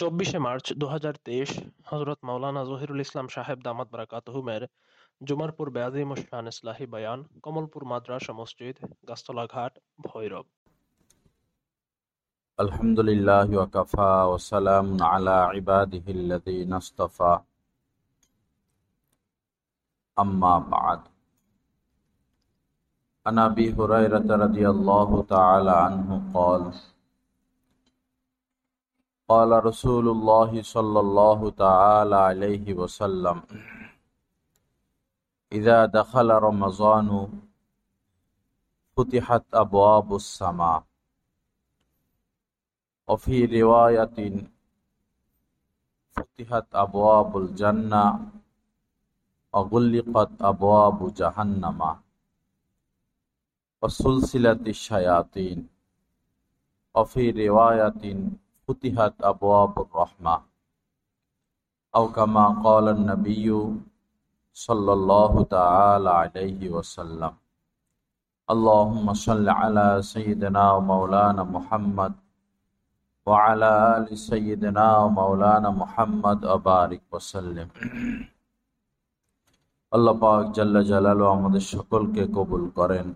চব্বিশে মার্চ দু হাজার তেইশ হজরত মাওলানা জহিরুল ইসলাম সাহেব দামাত বারাকাতহুমের জুমার পূর্বে আজিমুসান ইসলাহি বয়ান কমলপুর মাদ্রাসা মসজিদ গাস্তলা ঘাট ভৈরব আলহামদুলিল্লাহ ওয়াকাফা ওসালাম আলা ইবাদিহিল্লাযীনা ইসতাফা আম্মা বা'দ عن ابي هريره رضي الله تعالى عنه قال قال رسول الله صلى الله تعالى عليه وسلم إذا دخل رمضان فتحت أبواب السماء. وفي رواية فتحت أبواب الجنة وغلقت أبواب جهنم. وسلسلة الشياطين. وفي رواية فتحت أبواب الرحمة أو كما قال النبي صلى الله تعالى عليه وسلم اللهم صل على سيدنا ومولانا محمد وعلى آل سيدنا ومولانا محمد وبارك وسلم আল্লাহ পাক জাল্লা জালালু আমাদের সকলকে কবুল করেন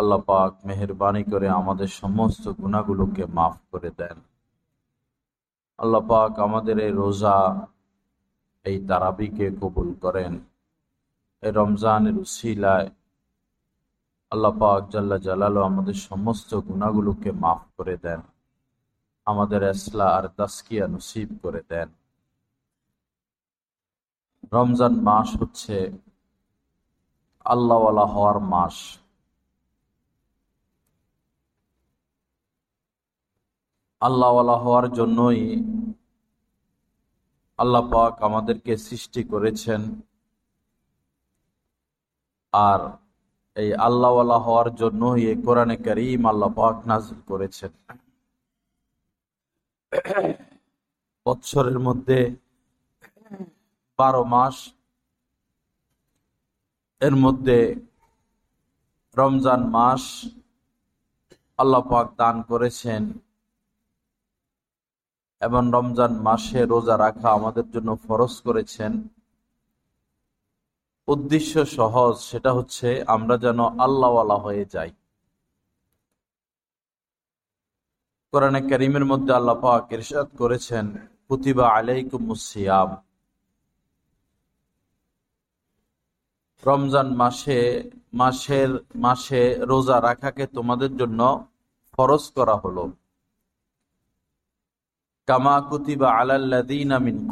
আল্লাহ পাক মেহরবানি করে আমাদের সমস্ত গুণাগুলোকে মাফ করে দেন। আল্লাহ পাক আমাদের এই রোজা, এই তারাবিকে কবুল করেন। এই রমজানের উসিলায় আল্লাহ পাক জাল্লা জালালু আমাদের সমস্ত গুণাগুলোকে মাফ করে দেন। আমাদের এসলা আর তাস্কিয়া নসিব করে দেন। রমজান মাস হচ্ছে আল্লাহওয়ালা হওয়ার মাস। আল্লাহওয়ালা হওয়ার জন্যই আল্লাহ পাক আমাদেরকে সৃষ্টি করেছেন। আর এই আল্লাহওয়ালা হওয়ার জন্যই এই কোরআনে করিম আল্লাহ পাক নাজিল করেছেন। বৎসরের মধ্যে বারো মাস এর মধ্যে রমজান মাস আল্লাহ পাক দান করেছেন। এবং রমজান মাসে রোজা রাখা আমাদের জন্য ফরজ করেছেন। উদ্দেশ্য সহজ, সেটা হচ্ছে আমরা যেন আল্লাহওয়ালা হয়ে যাই। কোরআনে করিমের মধ্যে আল্লাহ পাক ইরশাদ করেছেন, কুতিবা আলাইকুম সিয়াম। রমজান মাসে, মাসের, মাসে রোজা রাখাকে তোমাদের জন্য ফরজ করা হলো। মিন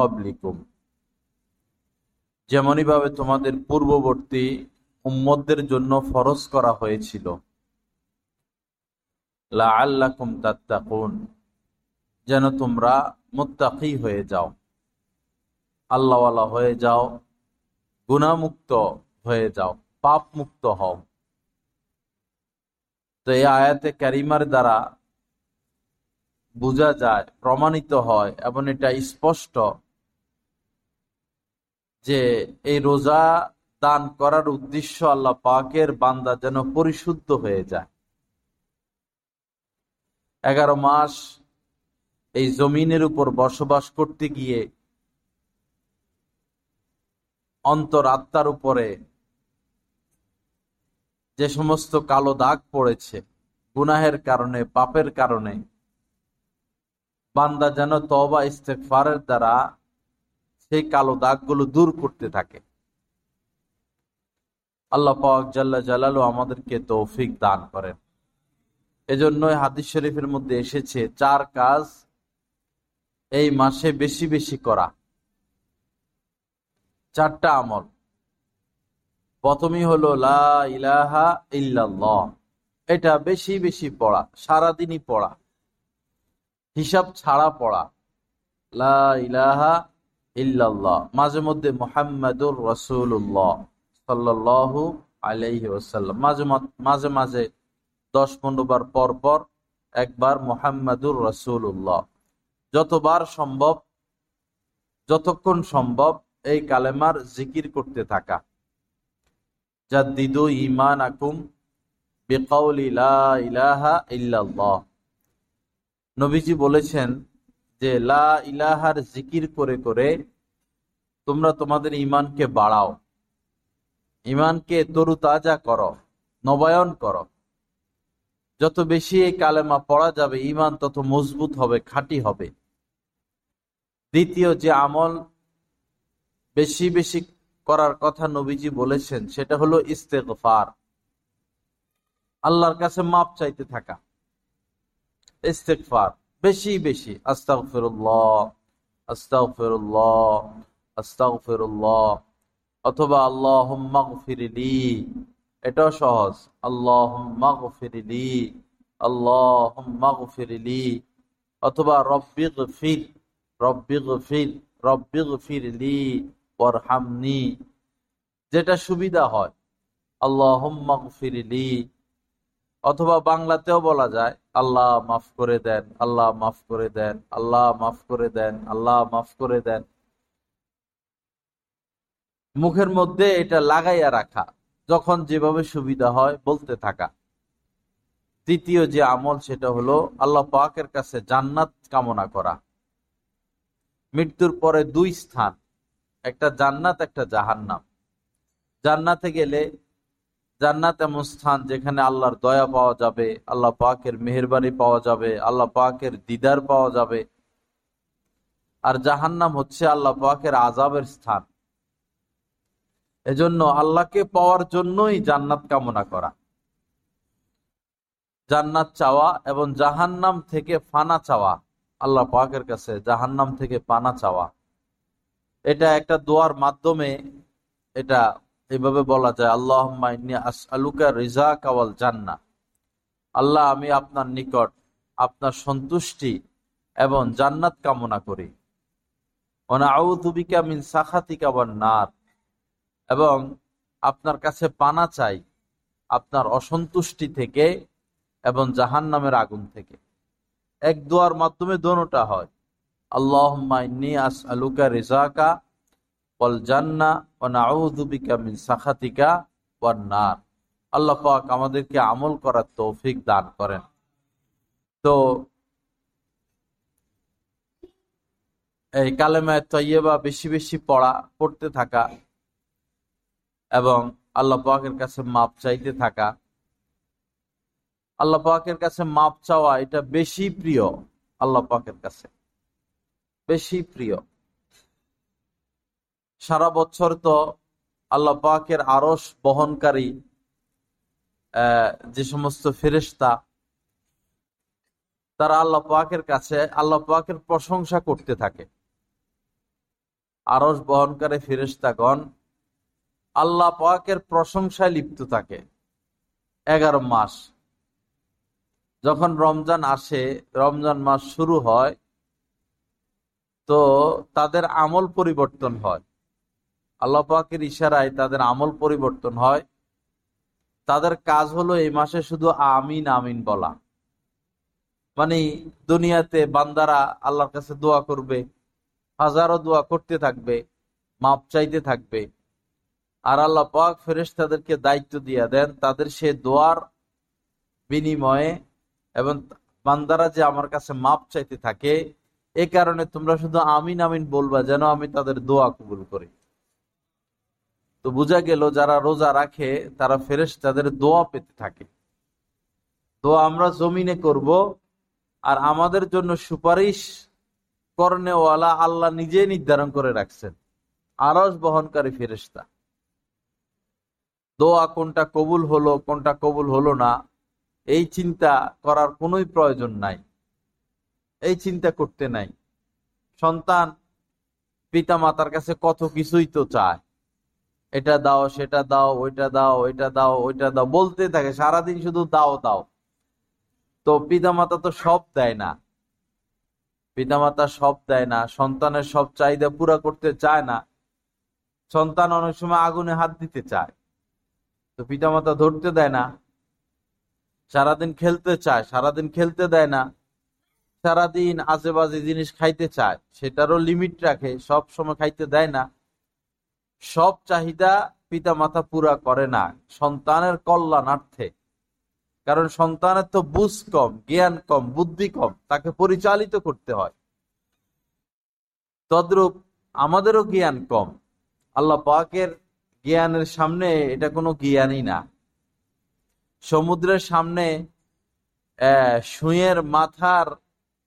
যেমনই ভাবে তোমাদের পূর্ববর্তী উম্মদের জন্য ফরজ করা হয়েছিল। যেন তোমরা মুত্তাকি হয়ে যাও। আল্লাহওয়ালা হয়ে যাও। গুণামুক্ত হয়ে যাও। পাপ মুক্ত হও। তো এই আয়াতে ক্যারিমার দ্বারা বোঝা যায়, প্রমাণিত হয় এবং এটা স্পষ্ট যে এই রোজা দান করার উদ্দেশ্য আল্লাহ পাকের বান্দা যেন পরিশুদ্ধ হয়ে যায়। এগারো মাস এই জমিনের উপর বসবাস করতে গিয়ে অন্তর আত্মার উপরে যে সমস্ত কালো দাগ পড়েছে, গুনাহের কারণে, পাপের কারণে বান্দা যেন তবা ইস্তেকফারের দ্বারা সেই কালো দাগগুলো দূর করতে থাকে। আল্লাহ জাল্লা জালালু আমাদেরকে তৌফিক দান করেন। এজন্যই হাদিস শরীফের মধ্যে এসেছে, চার কাজ এই মাসে বেশি বেশি করা। চারটা আমল। প্রথমই হলো, লা ইলাহা ইল্লাল্লাহ। এটা বেশি বেশি পড়া, সারাদিনই পড়া। হিসাব ছাড়া পড়া। লা ইলাহা ইল্লাল্লাহ। মাঝে মধ্যে মোহাম্মদুর রসুল্লাহ সাল্লাহু আলাইহি ওসাল্লাম মাঝে মাঝে মাঝে দশ পনেরো বার পর পর একবার মোহাম্মদুর রসুল্লাহ যতবার সম্ভব, যতক্ষণ সম্ভব এই কালেমার জিকির করতে থাকা। জাদ্দিদু ইমান আকুম বেকাউল ইলাহা ইল্লাল্লাহ। নবীজি বলেছেন যে, লা ইলাহার জিকির করে করে তোমরা তোমাদের ইমানকে বাড়াও। ইমানকে তরুতাজা করো, নবায়ন করো। যত বেশি এই কালেমা পড়া যাবে ইমান তত মজবুত হবে, খাঁটি হবে। দ্বিতীয় যে আমল বেশি বেশি করার কথা নবীজি বলেছেন, সেটা হলো ইস্তেকফার আল্লাহর কাছে মাপ চাইতে থাকা। ইস্তেকফার বেশি বেশি, আস্তাগফিরুল্লাহ আস্তাগফিরুল্লাহ আস্তাগফিরুল্লাহ, অথবা আল্লাহ ফিরিলি এটাও সহজ আল্লাহ ফিরিলি আল্লাহ ফিরিলি অথবা রব্বিগ ফির রব্বিগ ফির রব্বিগ ফিরলি ওরহামনি যেটা সুবিধা হয় আল্লাহ ফিরিলি অথবা বাংলাতেও বলা যায় আল্লাহ মাফ করে দেন, আল্লাহ মাফ করে দেন, আল্লাহ মাফ করে দেন, আল্লাহ মাফ করে দেন। মুখের মধ্যে এটা লাগাইয়া রাখা, যখন যেভাবে সুবিধা হয় বলতে থাকা। তৃতীয় যে আমল সেটা হলো আল্লাহ পাকের কাছে জান্নাত কামনা করা। মৃত্যুর পরে দুই স্থান, একটা জান্নাত, একটা জাহান্নাম। জান্নাতে গেলে জান্নাত এমন স্থান যেখানে আল্লাহর দয়া পাওয়া যাবে, আল্লাহ পাকের মেহরবানি পাওয়া যাবে, আল্লাহ পাকের দিদার পাওয়া যাবে। আর জাহান্নাম হচ্ছে আল্লাহ পাকের আজাবের স্থান। এজন্য আল্লাহকে পাওয়ার জন্যই জান্নাত কামনা করা। জান্নাত চাওয়া এবং জাহান্নাম থেকে ফানা চাওয়া, আল্লাহ পাকের কাছে জাহান্নাম থেকে পানা চাওয়া। এটা একটা দোয়ার মাধ্যমে, এটা এভাবে বলা যায় আল্লাহ আলুকা রিজা কাওয়াল জান্না আল্লাহ, আমি আপনার নিকট আপনার সন্তুষ্টি এবং জান্নাত কামনা করি। অনাউবিকা মিন সাখাতিকা নার। এবং আপনার কাছে পানা চাই আপনার অসন্তুষ্টি থেকে এবং জাহান নামের আগুন থেকে। এক দোয়ার মাধ্যমে দোনোটা হয়। আল্লাহ আলুকা রিজাকা ওয়াল আমাদেরকে আমল করার তৌফিক দান করেন। তো এই কালেমায় তৈয়বা বেশি বেশি পড়া, পড়তে থাকা এবং আল্লাহ পাকের কাছে মাপ চাইতে থাকা। আল্লাহ পাকের কাছে মাপ চাওয়া এটা বেশি প্রিয় আল্লাহ পাকের কাছে। বেশি প্রিয়। সারা বছর তো আল্লাহ পাকের আরস বহনকারী যে সমস্ত ফেরেস্তা তারা আল্লাহ পাকের কাছে, আল্লাহ পাকের প্রশংসা করতে থাকে। আরস বহনকারী ফেরেস্তাগণ আল্লাহ পাকের প্রশংসায় লিপ্ত থাকে এগারো মাস। যখন রমজান আসে, রমজান মাস শুরু হয়, তো তাদের আমল পরিবর্তন হয়। আল্লাহ পাকের ইশারায় তাদের আমল পরিবর্তন হয়। তাদের কাজ হলো এই মাসে শুধু আমিন আমিন বলা। মানে দুনিয়াতে বান্দারা আল্লাহর কাছে দোয়া করবে, হাজারো দোয়া করতে থাকবে, মাপ চাইতে থাকবে। আর আল্লাহ পাক ফেরেস তাদেরকে দায়িত্ব দিয়ে দেন তাদের সে দোয়ার বিনিময়ে এবং বান্দারা যে আমার কাছে মাপ চাইতে থাকে, এ কারণে তোমরা শুধু আমিন আমিন বলবা যেন আমি তাদের দোয়া কবুল করি। তো বোঝা গেল যারা রোজা রাখে, তারা ফেরেস তাদের দোয়া পেতে থাকে। দোয়া আমরা জমিনে করব আর আমাদের জন্য সুপারিশ করণেওয়ালা আল্লাহ নিজে নির্ধারণ করে রাখছেন। আরস বহনকারী ফেরেস্তা দোয়া কোনটা কবুল হলো, কোনটা কবুল হলো না, এই চিন্তা করার কোনোই প্রয়োজন নাই। এই চিন্তা করতে নাই। সন্তান পিতা মাতার কাছে কত কিছুই তো চায়। এটা দাও, সেটা দাও, ওইটা দাও ওইটা দাও ওইটা দাও, বলতে থাকে, সারাদিন শুধু দাও দাও। তো পিতামাতা তো সব দেয় না। পিতামাতা সব দেয় না, সন্তানের সব চাহিদা পুরা করতে চায় না। সন্তান অনেক সময় আগুনে হাত দিতে চায়। তো পিতামাতা ধরতে দেয় না। সারাদিন খেলতে চায়, সারাদিন খেলতে দেয় না। সারাদিন আজেবাজে জিনিস খাইতে চায়, সেটারও লিমিট রাখে, সব সময় খাইতে দেয় না। সব চাহিদা পিতা মাতা পুরা করে না, সন্তানের কল্যাণার্থে। কারণ সন্তানের তো বুঝ কম, জ্ঞান কম, বুদ্ধি কম, তাকে পরিচালিত করতে হয়। তদ্রূপ আমাদেরও জ্ঞান কম। আল্লাহ পাকের জ্ঞানের সামনে এটা কোনো জ্ঞানই না। সমুদ্রের সামনে সুঁয়ের মাথার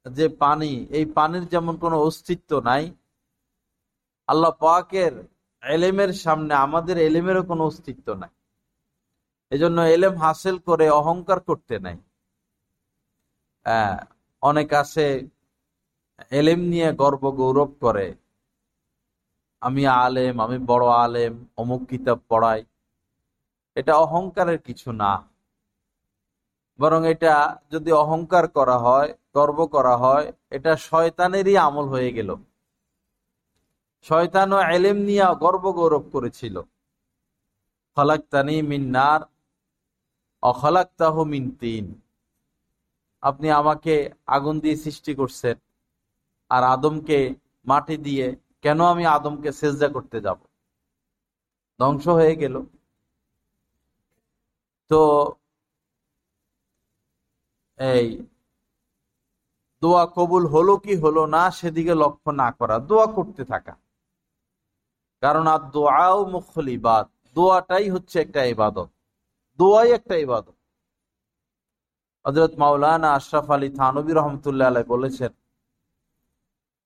যে পানি, এই পানির যেমন কোনো অস্তিত্ব নাই, আল্লাহ পাকের এলেমের সামনে আমাদের এলেমেরও কোনো অস্তিত্ব নাই। এজন্য এলেম হাসিল করে অহংকার করতে নাই। অনেক আছে এলেম নিয়ে গর্ব গৌরব করে। আমি আলেম, আমি বড় আলেম, অমুক কিতাব পড়াই। এটা অহংকারের কিছু না। বরং এটা যদি অহংকার করা হয়, গর্ব করা হয়, এটা শয়তানেরই আমল হয়ে গেল। শয়তানও এলেম নিয়ে গর্ব গৌরব করেছিল ফলাক্তানি মিন্নার অখলাক্তাহ মিন তিন। আপনি আমাকে আগুন দিয়ে সৃষ্টি করছেন আর আদমকে মাটি দিয়ে কেন আমি আদমকে সেজদা করতে যাব? ধ্বংস হয়ে গেল। তো এই দোয়া কবুল হলো কি হলো না সেদিকে লক্ষ্য না করা, দোয়া করতে থাকা। কারণ আর দোয়াও মুখল ইবাদ দোয়াটাই হচ্ছে একটা ইবাদত। দোয়াই একটা ইবাদত। হজরত মাওলানা আশরাফ আলী থানবী রহমতুল্লাহ আলাই বলেছেন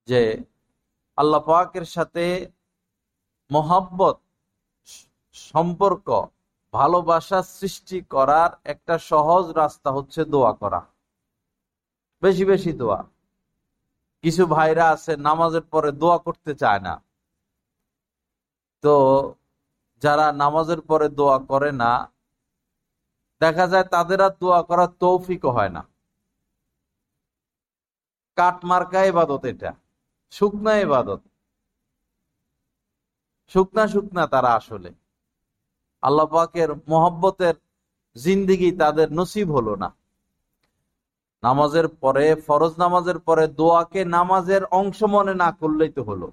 যে, আল্লাহ পাকের সাথে মোহাব্বত, সম্পর্ক, ভালোবাসা সৃষ্টি করার একটা সহজ রাস্তা হচ্ছে দোয়া করা। বেশি বেশি দোয়া। কিছু ভাইরা আছে, নামাজের পরে দোয়া করতে চায় না। তো যারা নামাজের পরে দোয়া করে না, দেখা যায় তাদের আর দোয়া করার তৌফিকও হয় না। কাঠ মার্কা এবাদত এটা, শুকনা এবাদত শুকনা শুকনা তারা আসলে। আল্লাহ পাকের মোহব্বতের জিন্দিগি তাদের নসিব হলো না। নামাজের পরে, ফরজ নামাজের পরে দোয়াকে নামাজের অংশ মনে না করলেই তো হলো।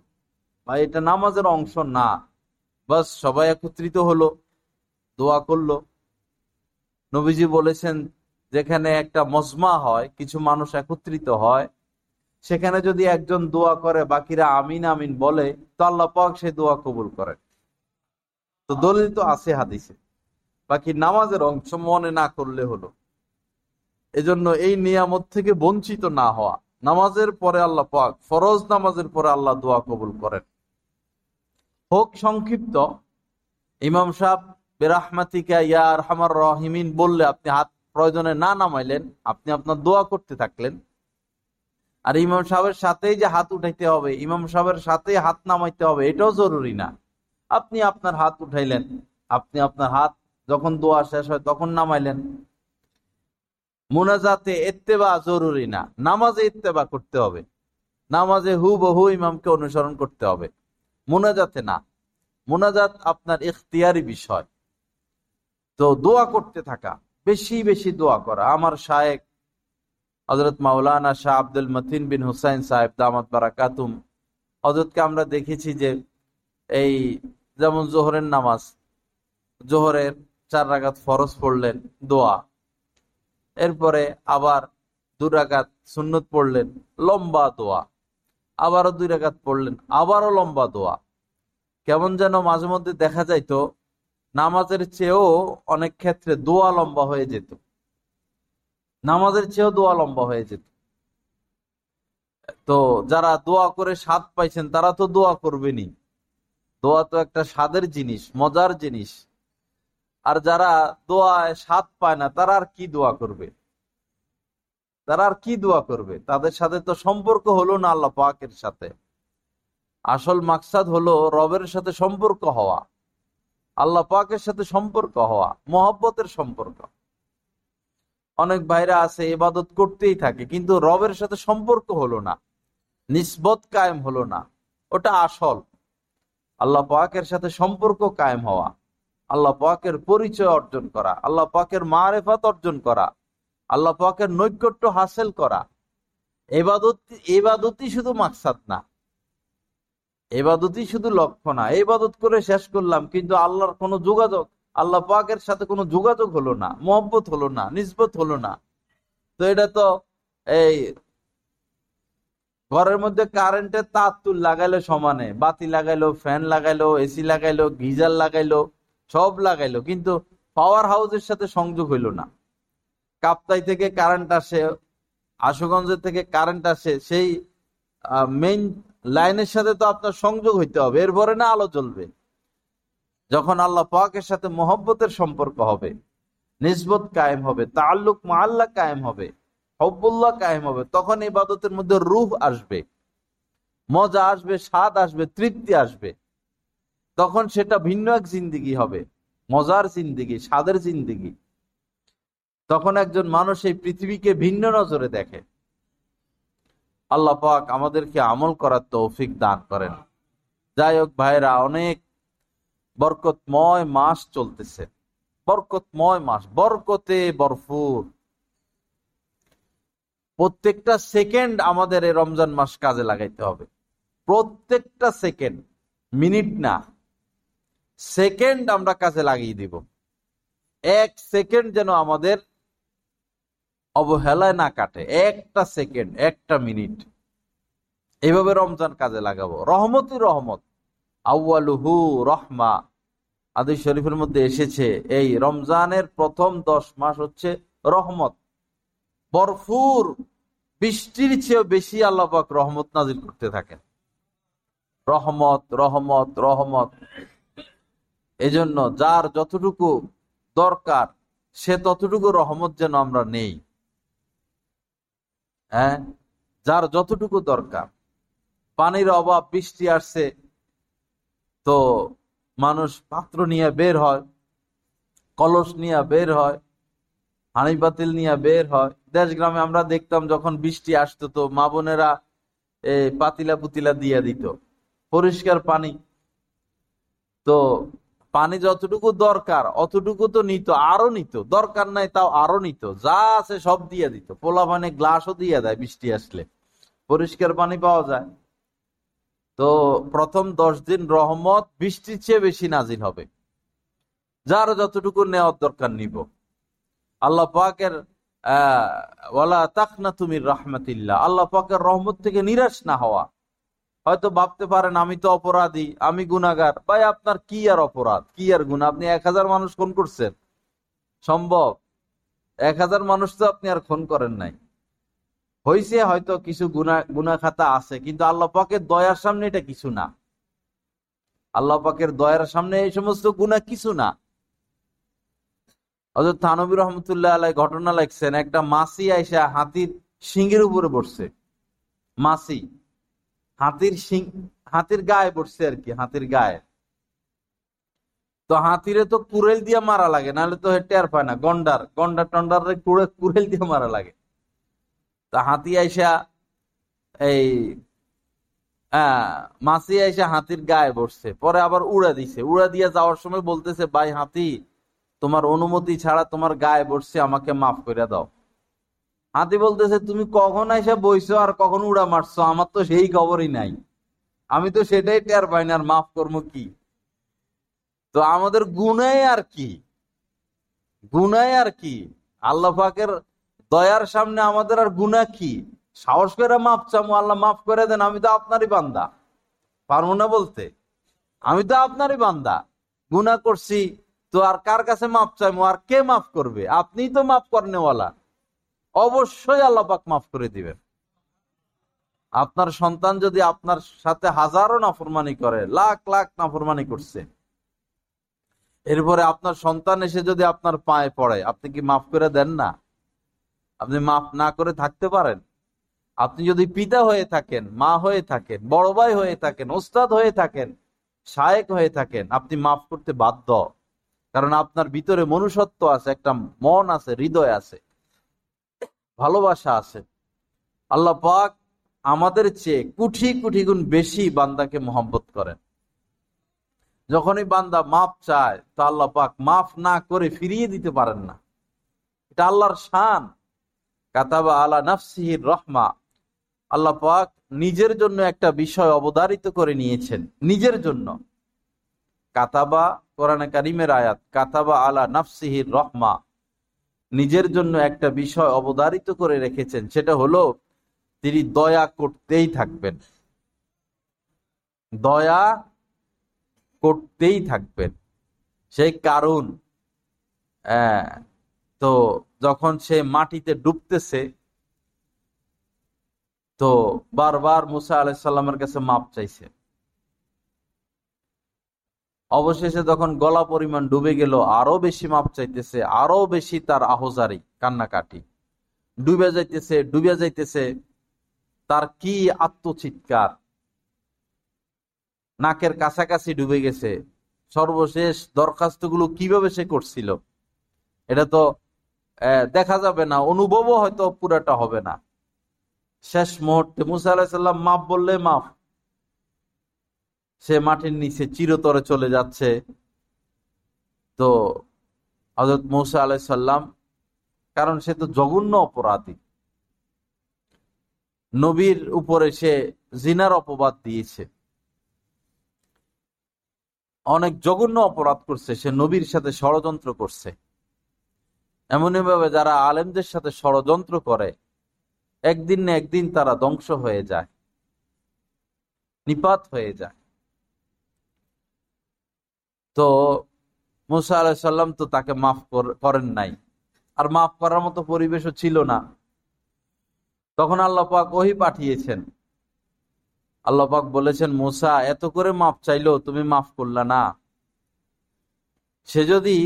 বা এটা নামাজের অংশ না। বাস সবাই একত্রিত হলো, দোয়া করল। নবীজি বলেছেন, যেখানে একটা মজমা হয়, কিছু মানুষ একত্রিত হয়, সেখানে যদি একজন দোয়া করে, বাকিরা আমিন আমিন বলে, তো আল্লাহ পাক সে দোয়া কবুল করে তো দলিল তো আছে হাদিসে। বাকি নামাজের অংশ মনে না করলে হলো। এজন্য এই নিয়ামত থেকে বঞ্চিত না হওয়া। নামাজের পরে আল্লাহ পাক, ফরজ নামাজের পরে আল্লাহ দোয়া কবুল করেন। হোক সংক্ষিপ্ত, ইমাম সাহ বেরাহমাতিকা ইয়ার হামার রহিমিন বললে আপনি হাত প্রয়োজনে না নামাইলেন, আপনি আপনার দোয়া করতে থাকলেন। আর ইমাম সাহেবের সাথেই যে হাত উঠাইতে হবে, ইমাম সাহেবের সাথে হাত নামাইতে হবে, এটাও জরুরি না। আপনি আপনার হাত উঠাইলেন, আপনি আপনার হাত যখন দোয়া শেষ হয় তখন নামাইলেন। মোনাজাতে এত্তেবা জরুরি না, নামাজে ইত্তেবা করতে হবে। নামাজে হু বহু ইমামকে অনুসরণ করতে হবে। মোনাজাতে না। মোনাজাত আপনার ইখতিয়ারি বিষয়। তো দোয়া করতে থাকা, বেশি বেশি দোয়া করা। আমার শায়েক হজরত মাওলানা শাহ আব্দুল মতিন বিন হুসাইন সাহেব দামাত বারাকাতুম হজরতকে আমরা দেখেছি যে এই যেমন জোহরের নামাজ, জোহরের চার রাগাত ফরজ পড়লেন, দোয়া। এরপরে আবার দু রাগাত সুন্নত পড়লেন, লম্বা দোয়া। আবারও দুই রাগাত পড়লেন, আবারও লম্বা দোয়া। কেমন যেন মাঝে মধ্যে দেখা যাইতো, নামাজের চেয়েও অনেক ক্ষেত্রে দোয়া লম্বা হয়ে যেত। নামাজের চেয়েও দোয়া লম্বা হয়ে যেত। তো যারা দোয়া করে স্বাদ পাইছেন, তারা তো দোয়া করবেনি দোয়া তো একটা স্বাদের জিনিস, মজার জিনিস। আর যারা দোয়ায় স্বাদ পায় না, তারা আর কি দোয়া করবে? তারা আর কি দোয়া করবে? তাদের সাথে তো সম্পর্ক হলো না আল্লাহ পাকের সাথে। আসল মাকসাদ হলো রবের সাথে সম্পর্ক হওয়া, আল্লাহ পাকের সাথে সম্পর্ক হওয়া, মহব্বতের সম্পর্ক। অনেক ভাইরা আছে, ইবাদত করতেই থাকে, কিন্তু রবের সাথে সম্পর্ক হলো না, নিসবত কায়েম হলো না, ওটা আসল। আল্লাহ পাকের সাথে সম্পর্ক কায়েম হওয়া, আল্লাহ পাকের পরিচয় অর্জন করা, আল্লাহ পাকের মারেফাত অর্জন করা আল্লাহ পাকের নৈকট্য হাসিল করা। এবাদত এবাদতই শুধু মাকসাদ না। এবাদতই শুধু লক্ষ্য না। এবাদত করে শেষ করলাম, কিন্তু আল্লাহর কোনো যোগাযোগ আল্লাহ পাকের সাথে কোনো যোগাযোগ হলো না, মোহব্বত হলো না নিজবত হলো না। তো এটা তো এই ঘরের মধ্যে কারেন্টের তার তুল লাগাইলো সমানে। বাতি লাগাইলো, ফ্যান লাগাইলো, এসি লাগাইলো, গিজার লাগাইলো, সব লাগাইলো, কিন্তু পাওয়ার হাউসের সাথে সংযোগ হইল না। কাপ্তাই থেকে কারেন্ট আসে, আশুগঞ্জের থেকে কারেন্ট আসে, সেই মেইন লাইনের সাথে তো আপনার সংযোগ হইতে হবে, এরপরে না আলো জ্বলবে। যখন আল্লাহ পাকের সাথে মোহব্বতের সম্পর্ক হবে, নিসবত কায়েম হবে তাল্লুক মাল্লা কায়েম হবে, হব্বুল্লাহ কায়েম হবে, তখন ইবাদতের মধ্যে রুহ আসবে, মজা আসবে, স্বাদ আসবে, তৃপ্তি আসবে। তখন সেটা ভিন্ন এক জিন্দিগি হবে, মজার জিন্দিগি, স্বাদের জিন্দিগি। তখন একজন মানুষ এই পৃথিবীকে ভিন্ন নজরে দেখে। আল্লাহ পাক আমাদেরকে আমল করার তৌফিক দান করেন। যাই হোক ভাইরা অনেক বরকতময় মাস চলতেছে। বরকতময় মাস, বরকতে বরফুর। প্রত্যেকটা সেকেন্ড আমাদের এই রমজান মাস কাজে লাগাইতে হবে। প্রত্যেকটা সেকেন্ড, মিনিট না, সেকেন্ড আমরা কাজে লাগিয়ে দিব। এক সেকেন্ড যেন আমাদের অবহেলায় না কাটে। একটা সেকেন্ড, একটা মিনিট। এইভাবে রমজান কাজে লাগাবো। রহমতই রহমত। আউ্বালুহু রহমা। আদি শরীফের মধ্যে এসেছে এই রমজানের প্রথম দশ মাস হচ্ছে রহমত। বরফুর বৃষ্টির চেয়েও বেশি আল্লাপাক রহমত নাজিল করতে থাকেন। রহমত রহমত রহমত। এজন্য যার যতটুকু দরকার, সে ততটুকু রহমত যেন আমরা নেই। হ্যাঁ? যার যতটুকু দরকার। পানির অভাব, বৃষ্টি আসছে, তো মানুষ পাত্র নিয়ে বের হয়, কলস নিয়ে বের হয় হানি বাতিল নিয়ে বের হয়। দেশ গ্রামে আমরা দেখতাম যখন বৃষ্টি আসতো তো মা বোনেরা পাতিলা পুতিলা দিয়ে দিত। পরিষ্কার পানি। তো পানি যতটুকু দরকার, অতটুকু তো নিত, আরও নিত। দরকার নাই, তাও আরও নিত। যা আছে সব দিয়ে দিত। পোলা পানি গ্লাসও দিয়ে দেয় বৃষ্টি আসলে। পরিষ্কার পানি পাওয়া যায়। তো প্রথম দশ দিন রহমত, বৃষ্টির চেয়ে বেশি নাজিল হবে। যার যতটুকু নেওয়ার দরকার নিব। আল্লাহ পাকের ওয়ালা তাকনা তুমি রহমতিল্লাহ। আল্লাহ পাকের রহমত থেকে নিরাশ না হওয়া। হয়তো ভাবতে পারেন, আমি তো অপরাধী, আমি গুনাগার ভাই, আপনার কি আর অপরাধ? কি আর গুণা আপনি এক হাজার মানুষ খুন করছেন। সম্ভব? এক হাজার মানুষ তো আপনি আর খুন করেন নাই। হয়েছে হয়তো কিছু গুনা গুনা খাতা আছে, কিন্তু আল্লাহ পাকের দয়ার সামনে এটা কিছু না। আল্লাহ পাকের দয়ার সামনে এই সমস্ত গুণা কিছু না। অর্থাৎ থানবির রহমতুল্লাহ আলাই ঘটনা লাগছেন একটা মাসি আইসা হাতির সিংহের উপরে বসছে। মাসি। হাতির সিং হাতির গায়ে বসছে আর কি, হাতির গায়ে। তো হাতিরে তো কুরেল দিয়ে মারা লাগে, নাহলে তো টের পায় না, গন্ডার গন্ডার টন্ডার কুরেল দিয়ে মারা লাগে। তা হাতি আইসা এই মাসি আইসা হাতির গায়ে বসছে, পরে আবার উড়া দিছে। উড়া দিয়ে যাওয়ার সময় বলতেছে, ভাই হাতি, তোমার অনুমতি ছাড়া তোমার গায়ে বসছে, আমাকে মাফ করে দাও। হাতি বলতেছে, তুমি কখন এসে বইছো আর কখন উড়া মারছো? আমার তো সেই খবরই নাই। আমি তো সেটাই টের পাই না, আর মাফ করব কি? তো আমাদের গুনায় আর কি? গুনায় আর কি? আল্লাহ পাকের দয়ার সামনে আমাদের আর গুণা কি? সাহস করে মাফ চামো, আল্লাহ মাফ করে দেন, আমি তো আপনারই বান্দা। পারব না বলতে? আমি তো আপনারই বান্দা। গুণা করছি, তো আর কার কাছে মাফ চাইব আর কে মাফ করবে? আপনি তো মাফ করেনেওয়ালা। অবশ্যই আল্লাহ পাক মাফ করে দিবেন। আপনার সন্তান যদি আপনার সাথে হাজারো নাফরমানি করে, লাখ লাখ নাফরমানি করছে, এরপরে আপনার সন্তান এসে যদি আপনার পায়ে পড়ে, আপনি কি মাফ করে দেন না? আপনি মাফ না করে থাকতে পারেন? আপনি যদি পিতা হয়ে থাকেন, মা হয়ে থাকেন, বড় ভাই হয়ে থাকেন, ওস্তাদ হয়ে থাকেন, শায়েক হয়ে থাকেন, আপনি মাফ করতে বাধ্য। কারণ আপনার ভিতরে মনুষ্যত্ব আছে, একটা মন আছে, হৃদয় আছে। ভালোবাসা আছে। আল্লাহ পাক আমাদের চেয়ে কুঠি কুঠি গুণ বেশি বান্দাকে মোহাম্মত করেন। যখনই বান্দা মাফ চায়, তো আল্লাহ পাক মাফ না করে ফিরিয়ে দিতে পারেন না। এটা আল্লাহর শান। কাতাবা আলা নাফসিহির রহমা। আল্লাহ পাক নিজের জন্য একটা বিষয় অবধারিত করে নিয়েছেন, নিজের জন্য। কাতাবা কোরআন কারিমের আয়াত, কাতাবা আলা নাফসিহির রহমা। নিজের জন্য একটা বিষয় অবধারিত করে রেখেছেন, সেটা হলো তিনি দয়া করতেই থাকবেন। দয়া করতেই থাকবেন। সেই কারণ তো যখন সে মাটিতে ডুবতেছে, তো বারবার মুসা আলাইসাল্লামের কাছে মাপ চাইছে। অবশেষে যখন গলা পরিমাণ ডুবে গেল আরও বেশি মাপ চাইতেছে আরও বেশি তার আহজারি, কান্নাকাটি। ডুবে যাইতেছে ডুবে যাইতেছে, তার কি আত্মচিৎকার? নাকের কাছাকাছি ডুবে গেছে। সর্বশেষ দরখাস্তগুলো কীভাবে সে করছিল? এটা তো দেখা যাবে না, অনুভবও হয়তো পুরাটা হবে না। শেষ মুহূর্তে মুসা আলাহিসাল্লাম মাফ বললে মাফ সে মাটির নিচে চিরতরে চলে যাচ্ছে। তো হজরত মৌসা আলাইসাল্লাম কারণ সে তো জঘন্য অপরাধী। নবীর উপরে সে জিনার অপবাদ দিয়েছে। অনেক জঘন্য অপরাধ করছে, সে নবীর সাথে ষড়যন্ত্র করছে। এমনই ভাবে যারা আলেমদের সাথে ষড়যন্ত্র করে, একদিন না একদিন তারা ধ্বংস হয়ে যায়, নিপাত হয়ে যায়। তো মুসা আলাহিসাল্লাম তো তাকে মাফ করেন নাই। আর মাফ করার মতো পরিবেশও ছিল না। তখন আল্লাহ পাক ওহি পাঠিয়েছেন। আল্লাহ পাক বলেছেন, মুসা, এত করে মাফ চাইলো, তুমি মাফ করলা না। সে যদি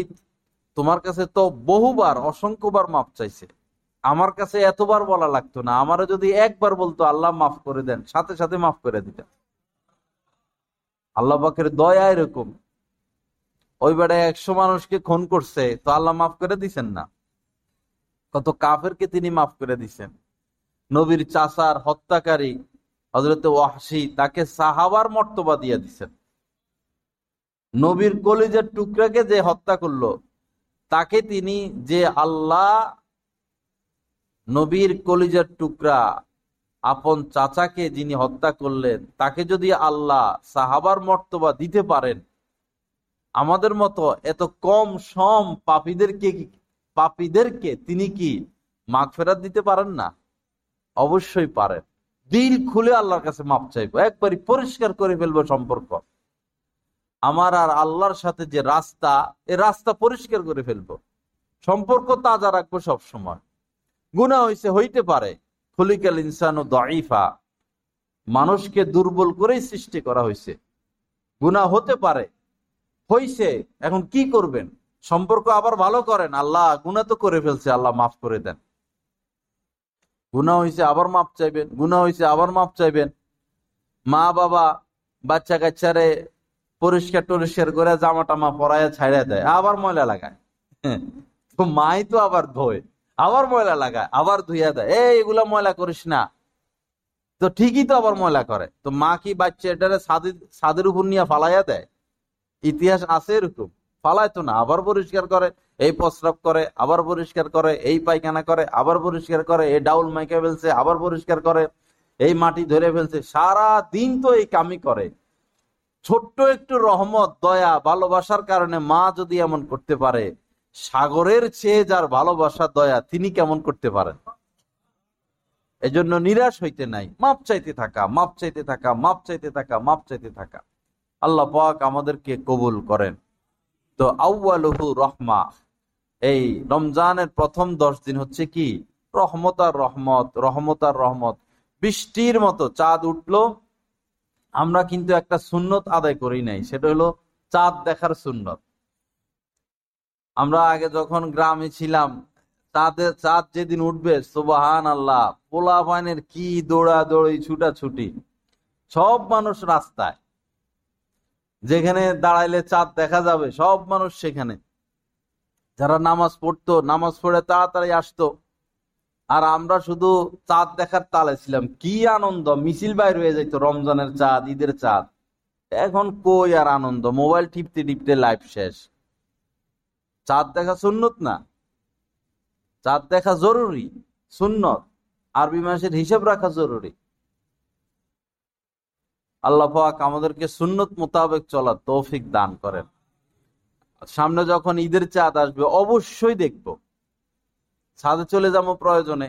তোমার কাছে তো বহুবার, অসংখ্যবার মাপ চাইছে, আমার কাছে এতবার বলা লাগতো না, আমারও যদি একবার বলতো, আল্লাহ মাফ করে দেন, সাথে সাথে মাফ করে দিতেন। আল্লাহ পাকের দয়া এরকম। ওই বেড়ায় একশো মানুষকে খুন করছে, তো আল্লাহ মাফ করে দিছেন না? কত কাফেরকে তিনি মাফ করে দিছেন। নবীর চাষার হত্যাকারী হজরত ওয়াসি তাকে সাহাবার মর্তবা দিয়ে দিছেন। নবীর কলিজের টুকরাকে যে হত্যা করল, তাকে তিনি যে আল্লাহ নবীর কলিজার টুকরা আপন চাচাকে যিনি হত্যা করলেন, তাকে যদি আল্লাহ সাহাবার মর্তবা দিতে পারেন আমাদের মতো এত কম সম পাপীদেরকে পাপীদেরকে তিনি কি মাঘ ফেরাত দিতে পারেন না? অবশ্যই পারেন। দিল খুলে আল্লাহর কাছে মাপ চাইব। একবারই পরিষ্কার করে ফেলব সম্পর্ক। আমার আর আল্লাহর সাথে যে রাস্তা, এ রাস্তা পরিষ্কার করে ফেলব। সম্পর্ক তাজা রাখব সব সময় গুণা হয়েছে হইতে পারে। ফলিকাল ইনসান ও দাইফা মানুষকে দুর্বল করেই সৃষ্টি করা হয়েছে গুণা হতে পারে। হইছে, এখন কি করবেন? সম্পর্ক আবার ভালো করেন? আল্লাহ গুণা তো করে ফেলছে, আল্লাহ মাফ করে দেন। গুণা হয়েছে আবার মাপ চাইবেন। গুণা হয়েছে আবার মাপ চাইবেন। মা বাবা, বাচ্চা কাচ্চারে পরিষ্কার টরিষ্কার করে জামা টামা পরাইয়া ছাইড়া দেয়, আবার ময়লা লাগায়। তো মাই তো আবার ধোয়, আবার ময়লা লাগায়, আবার ধুইয়া দেয়। এই, এগুলা ময়লা করিস না। তো ঠিকই তো আবার ময়লা করে। তো মা কি বাচ্চা এটারে সাদের উপর নিয়ে ফালাইয়া দেয়? ইতিহাস আছে এরকম। ফালায় তো না। আবার পরিষ্কার করে, এই প্রস্রাব করে, আবার পরিষ্কার করে, এই পায়খানা করে, আবার পরিষ্কার করে, এই ডাউল মাইকে ফেলছে, আবার পরিষ্কার করে, এই মাটি ধরে ফেলছে। সারা দিন তো এই কামি করে। ছোট্ট একটু রহমত, দয়া, ভালোবাসার কারণে মা যদি এমন করতে পারে, সাগরের চেয়ে যার ভালোবাসা, দয়া, তিনি কেমন করতে পারেন? এজন্য নিরাশ হইতে নাই। মাপ চাইতে থাকা, মাপ চাইতে থাকা, মাপ চাইতে থাকা, মাপ চাইতে থাকা। আল্লাহ পাক আমাদেরকে কবুল করেন। তো আউ্বালহু রহমা। এই রমজানের প্রথম দশ দিন হচ্ছে কি? রহমতার রহমত রহমত আর রহমত। বৃষ্টির মতো চাঁদ উঠল। আমরা কিন্তু একটা সুন্নত আদায় করি নাই, সেটা হলো চাঁদ দেখার সুন্নত। আমরা আগে যখন গ্রামে ছিলাম, চাঁদের চাঁদ যেদিন উঠবে সুবাহান আল্লাহ পোলা পানের কি দৌড়া দৌড়ি ছুটা ছুটি সব মানুষ রাস্তায়। যেখানে দাঁড়াইলে চাঁদ দেখা যাবে, সব মানুষ সেখানে। যারা নামাজ পড়তো, নামাজ পড়ে তাড়াতাড়ি আসতো। আর আমরা শুধু চাঁদ দেখার তালে ছিলাম। কি আনন্দ! মিছিল বাইর হয়ে যাইতো, রমজানের চাঁদ, ঈদের চাঁদ। এখন কই আর আনন্দ? মোবাইল টিপতে টিপতে লাইফ শেষ। চাঁদ দেখা সুন্নত না? চাঁদ দেখা জরুরি, সুন্নত। আরবি মাসের হিসাব রাখা জরুরি। আল্লাহ পাক আমাদেরকে সুন্নত মোতাবেক চলার তৌফিক দান করেন। সামনে যখন ঈদের চাঁদ আসবে, অবশ্যই দেখব। ছাদে চলে যাব প্রয়োজনে।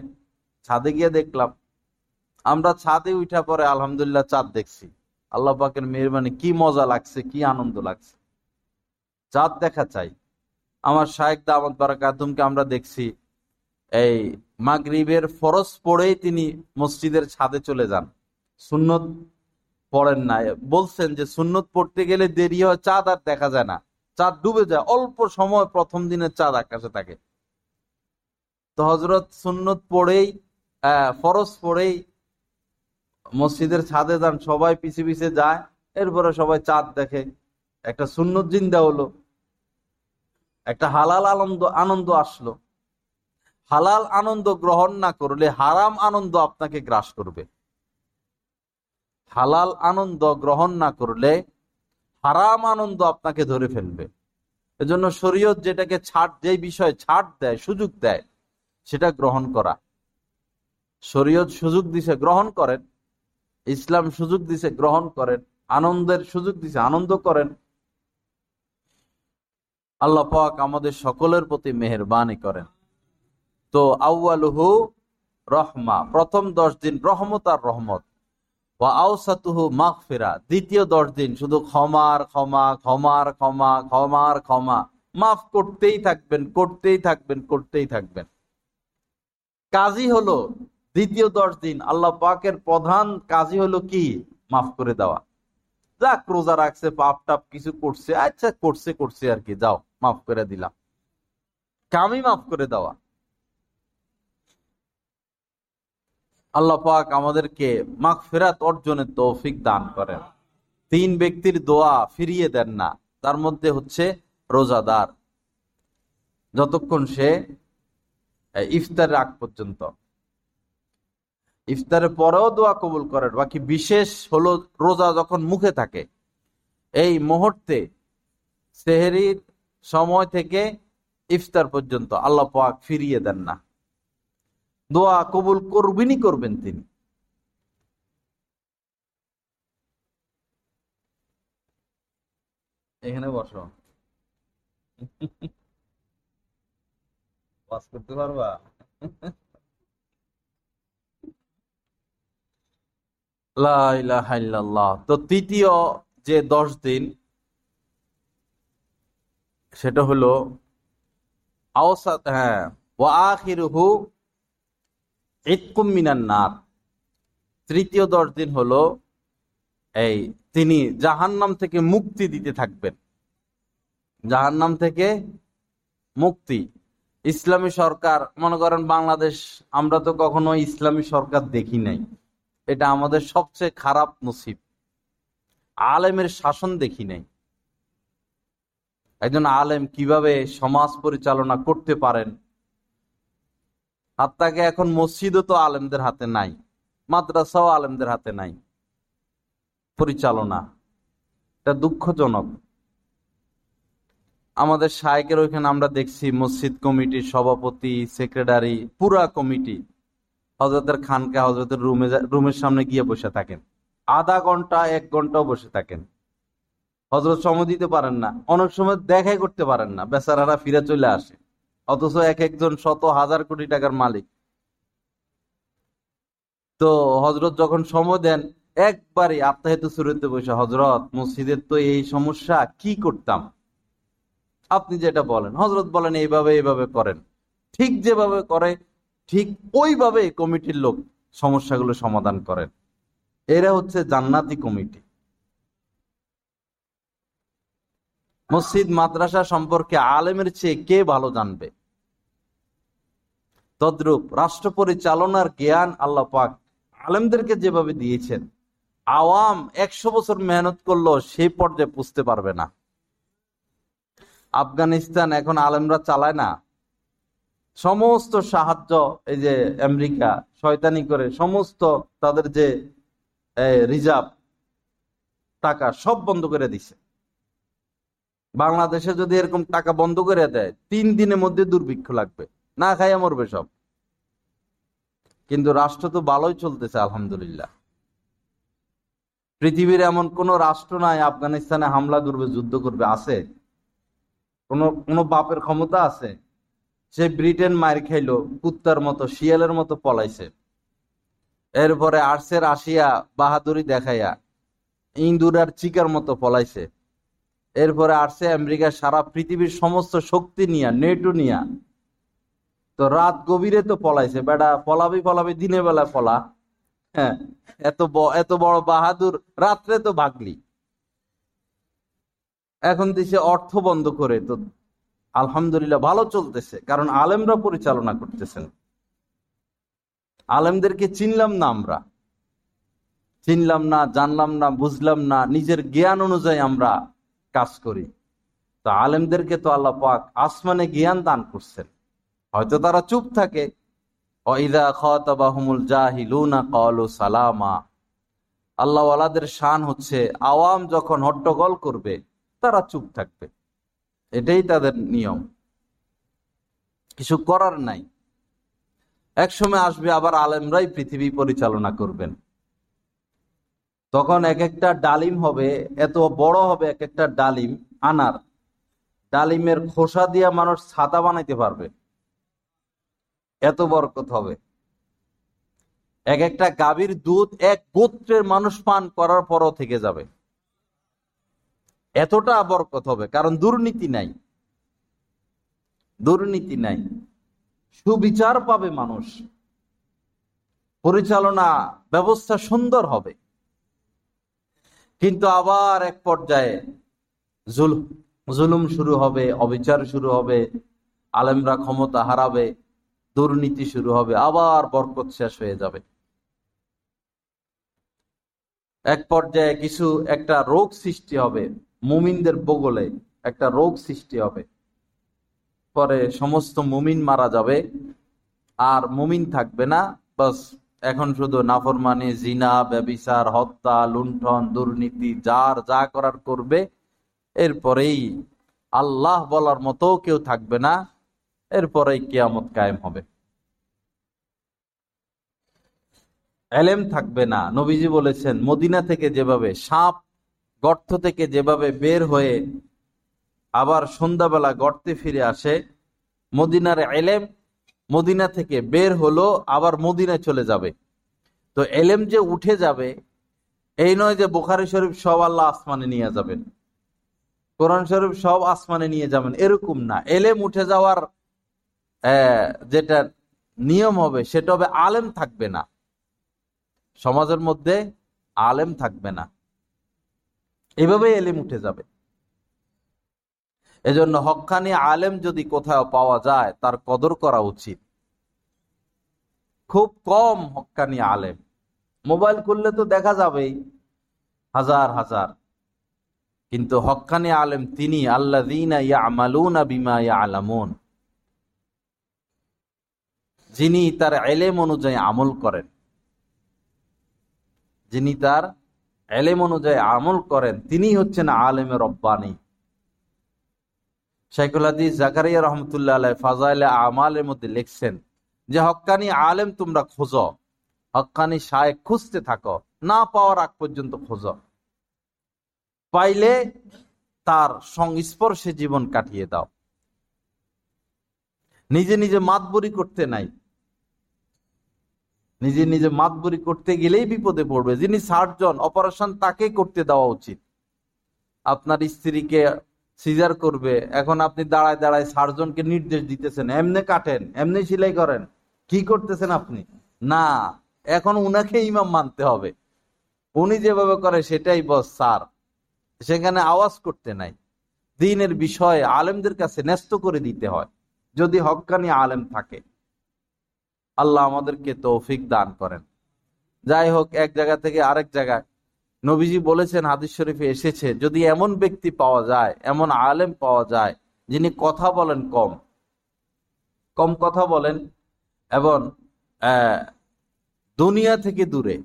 ছাদে গিয়ে দেখলাম, আমরা ছাদে উঠা পরে আলহামদুলিল্লাহ চাঁদ দেখছি। আল্লাহ পাকের মেহরবানি, কি মজা লাগছে, কি আনন্দ লাগছে। চাঁদ দেখা চাই। আমার শাহেক দামদ বারাকাতুমকে আমরা দেখছি। এই মাগরিবের ফরজ পড়েই তিনি মসজিদের ছাদে চলে যান। সুন্নত পড়েন না বলছেন যে সুন্নত পড়তে গেলে দেরি হয়, চাঁদ আর দেখা যায় না। চাঁদ ডুবে যায়, অল্প সময় প্রথম দিনের চাঁদ আকাশে থাকে। তো হজরত সুন্নত পড়েই ফরজ পড়েই মসজিদের ছাদে যান, সবাই পিছে পিছে যায়, এরপরে সবাই চাঁদ দেখে। একটা সুন্নত জিন্দা হলো, একটা হালাল আনন্দ আনন্দ আসলো। হালাল আনন্দ গ্রহণ না করলে হারাম আনন্দ আপনাকে গ্রাস করবে। হালাল আনন্দ গ্রহণ না করলে হারাম আনন্দ আপনাকে ধরে ফেলবে। এজন্য শরীয়ত যেটাকে ছাড় যে বিষয় ছাড় দেয়, সুযোগ দেয়, সেটা গ্রহণ করা। শরীয়ত সুযোগ দিছে, গ্রহণ করেন। ইসলাম সুযোগ দিছে, গ্রহণ করেন। আনন্দের সুযোগ দিছে, আনন্দ করেন। আল্লাহ পাক আমাদের সকলের প্রতি মেহরবানি করেন। তো আউ্বালুহু রহমা, প্রথম দশ দিন রহমত আর রহমত। দ্বিতীয় দশ দিন শুধু ক্ষমার, ক্ষমা ক্ষমার ক্ষমা ক্ষমার, ক্ষমা। মাফ করতেই থাকবেন করতেই থাকবেন করতেই থাকবেন। কাজই হলো দ্বিতীয় দশ দিন আল্লাহ পাকের প্রধান কাজই হলো কি? মাফ করে দেওয়া। যাক, রোজা রাখছে, পাপ টাপ কিছু করছে আচ্ছা করছে করছে আর কি, যাও, মাফ করে দিলাম। কামই মাফ করে দেওয়া। আল্লাহ পাক আমাদেরকে মাখ ফেরাত অর্জনের তৌফিক দান করেন। তিন ব্যক্তির দোয়া ফিরিয়ে দেন না, তার মধ্যে হচ্ছে রোজাদার। যতক্ষণ সে ইফতার আগ পর্যন্ত। ইফতারের পরেও দোয়া কবুল করেন, বাকি বিশেষ হলো রোজা যখন মুখে থাকে, এই মুহূর্তে সেহেরির সময় থেকে ইফতার পর্যন্ত আল্লাহ পাক ফিরিয়ে দেন না। দোয়া কবুল করবেনই করবেন তিনি। এখানে বসো। করতে পারবা? তো তৃতীয় যে দশ দিন, সেটা হলো হ্যাঁ ইতকুম মিনান নার। তৃতীয় দশ দিন হলো এই তিনি জাহান্নাম থেকে মুক্তি দিতে থাকবেন। জাহান্নাম থেকে মুক্তি। ইসলামী সরকার, মনে করেন বাংলাদেশ, আমরা তো কখনো ইসলামী সরকার দেখি নাই। এটা আমাদের সবচেয়ে খারাপ নসিব। আলেমের শাসন দেখি নাই। একজন আলেম কীভাবে সমাজ পরিচালনা করতে পারেন? হাত্তাকে এখন মসজিদও তো আলেমদের হাতে নাই, মাদ্রাসাও আলেমদের হাতে নাই। পরিচালনা। এটা দুঃখজনক। আমাদের শায়কের ওইখানে আমরা দেখছি মসজিদ কমিটির সভাপতি, সেক্রেটারি, পুরা কমিটি। হজরতের খানকে হজরতের রুমে রুমের সামনে গিয়ে বসে থাকেন। আধা ঘণ্টা, এক ঘন্টাও বসে থাকেন। হজরত সময় দিতে পারেন না। অনেক সময় দেখাই করতে পারেন না। বেচারারা ফিরে চলে আসে। অথচ এক একজন শত হাজার কোটি টাকার মালিক। তো হজরত যখন সময় দেন একবারে আত্মাহিত সুরতে বসে হজরত মসজিদের তো এই সমস্যা, কি করতাম? আপনি যেটা বলেন হজরত বলেন, এইভাবে এইভাবে করেন। ঠিক যেভাবে করে, ঠিক ওইভাবে কমিটির লোক সমস্যাগুলো সমাধান করেন। এরা হচ্ছে জান্নাতি কমিটি। মসজিদ, মাদ্রাসা সম্পর্কে আলেমের চেয়ে কে ভালো জানবে? তদ্রূপ রাষ্ট্র পরিচালনার জ্ঞান আল্লাহ পাক আলেমদেরকে যেভাবে দিয়েছেন, আওয়াম একশো বছর মেহনত করল সেই পর্যায়ে পুষতে পারবে না। আফগানিস্তান এখন আলেমরা চালায় না। সমস্ত সাহায্য এই যে আমেরিকা শয়তানি করে, সমস্ত তাদের যে রিজার্ভ টাকা সব বন্ধ করে দিছে। বাংলাদেশে যদি এরকম টাকা বন্ধ করে দেয়, তিন দিনের মধ্যে দুর্ভিক্ষ লাগবে। না খাইয়া মরবে সব। কিন্তু রাষ্ট্র তো ভালোই চলতেছে, আলহামদুলিল্লাহ। পৃথিবীর এমন কোন রাষ্ট্র নাই, আফগানিস্তানে হামলা করবে, যুদ্ধ করবে, আছে। কোন কোন বাপের ক্ষমতা আছে। সে ব্রিটেন মায়ের খাইলো, কুত্তার মতো, শিয়ালের মতো পলাইছে। এরপরে আর্টসের আসিয়া বাহাদুরি দেখাইয়া ইন্দুর আর চিকার মতো পলাইছে। এরপরে আর্সে আমেরিকা সারা পৃথিবীর সমস্ত শক্তি নিয়া নেটও নিয়া তো রাত গভীরে তো পলাইছে বেটা পলাবি পলাবি দিনের বেলা পলা হ্যাঁ এত এত বড় বাহাদুর, রাত্রে তো ভাগলি। এখন দেশে অর্থ বন্ধ করে, তো আলহামদুলিল্লাহ ভালো চলতেছে, কারণ আলেমরা পরিচালনা করতেছেন। আলেমদেরকে চিনলাম না আমরা। চিনলাম না, জানলাম না, বুঝলাম না, নিজের জ্ঞান অনুযায়ী আমরা কাজ করি। তো আলেমদেরকে তো আল্লাহ পাক আসমানে জ্ঞান দান করছেন। হয়তো তারা চুপ থাকে। আল্লাহওয়ালাদের শান হচ্ছে আওয়াম যখন হট্টগোল করবে, তারা চুপ থাকবে। এটাই তাদের নিয়ম। কিছু করার নাই। একসময় আসবে আবার আলেমরাই পৃথিবী পরিচালনা করবেন। তখন এক একটা ডালিম হবে, এত বড় হবে এক একটা ডালিম আনার। ডালিমের খোসা দিয়ে মানুষ ছাতা বানাইতে পারবে। এত বরকত হবে। এক একটা গাভীর দুধ এক গোত্রের মানুষ পান করার পরও থেকে যাবে। এতটা বরকত হবে, কারণ দুর্নীতি নাই। দুর্নীতি নাই। সুবিচার পাবে মানুষ। পরিচালনা ব্যবস্থা সুন্দর হবে। কিন্তু আবার এক পর্যায়ে জুলুম শুরু হবে, অবিচার শুরু হবে, আলেমরা ক্ষমতা হারাবে। দুর্নীতি শুরু হবে, আবার বরকত শেষ হয়ে যাবে। এক পর্যায়ে কিছু, একটা রোগ সৃষ্টি হবে, মুমিনদের বগলে একটা রোগ সৃষ্টি হবে। পরে সমস্ত মুমিন মারা যাবে, আর মুমিন থাকবে না, বাস এখন শুধু নাফরমানি, জিনা, ব্যবিচার, হত্যা, লুণ্ঠন, দুর্নীতি, যার যা করার করবে, এরপরেই আল্লাহ বলার মতো কেউ থাকবে না। এরপরেই কেয়ামত কায়েম হবে। এলেম থাকবে না। নবীজি বলেছেন, মদিনা থেকে যেভাবে সাপ গর্ত থেকে যেভাবে বের হয়ে আবার সন্ধ্যাবেলা গর্তে ফিরে আসে, মদিনার এলেম মদিনা থেকে বের হলো, আবার মদিনায় চলে যাবে। তো এলেম যে উঠে যাবে, এই নয় যে বোখারি শরীফ সব আল্লাহ আসমানে নিয়ে যাবেন। কোরআন শরীফ সব আসমানে নিয়ে যাবেন, এরকম না। এলেম উঠে যাওয়ার যেটা নিয়ম হবে, সেটা হবে আলেম থাকবে না। সমাজের মধ্যে আলেম থাকবে না। এভাবে এলেম উঠে যাবে। এজন্য হকানি আলেম যদি কোথাও পাওয়া যায়, তার কদর করা উচিত। খুব কম হকানি আলেম। মোবাইল করলে তো দেখা যাবেই, হাজার হাজার। কিন্তু হকানি আলেম তিনি আল্লাহ বিমা আলামুন যিনি তার এলেম অনুযায়ী আমল করেন। যিনি তার এলেম অনুযায়ী আমল করেন, তিনি হচ্ছেন আলেমের রব্বানী। জাকারিয়া রহমতুল্লাহ আলাই ফাজাইল আমালের মধ্যে লিখছেন যে আলেম তোমরা খোঁজ। হক্কানি শায়েক খুঁজতে থাকো। না পাওয়ার আগ পর্যন্ত খোঁজ। পাইলে তার সংস্পর্শে জীবন কাটিয়ে দাও। নিজে নিজে মাতবরি করতে নাই। নিজে নিজে মাতবরি করতে গেলেই বিপদে পড়বে। যিনি সার্জন, অপারেশন তাকে করতে দেওয়া উচিত। আপনার স্ত্রীকে সিজার করবে। এখন আপনি দাঁড়ায় দাঁড়ায় সার্জনকে নির্দেশ দিতেছেন। এমনি কাটেন, এমনি সিলাই করেন। কি করতেছেন আপনি? না, এখন উনাকে ইমাম মানতে হবে। উনি যেভাবে করে সেটাই বস, স্যার। সেখানে আওয়াজ করতে নাই। দিনের বিষয়ে আলেমদের কাছে ন্যস্ত করে দিতে হয়। যদি হকানি আলেম থাকে। আল্লাহ আমাদেরকে তৌফিক দান করেন। যাই হোক, এক জায়গা থেকে আরেক জায়গায় নবীজি বলেছেন, হাদিস শরীফে এসেছে, যদি এমন ব্যক্তি পাওয়া যায়, এমন আলেম পাওয়া যায়, যিনি কথা বলেন কম কম কথা বলেন এবং দুনিয়া থেকে দূরে,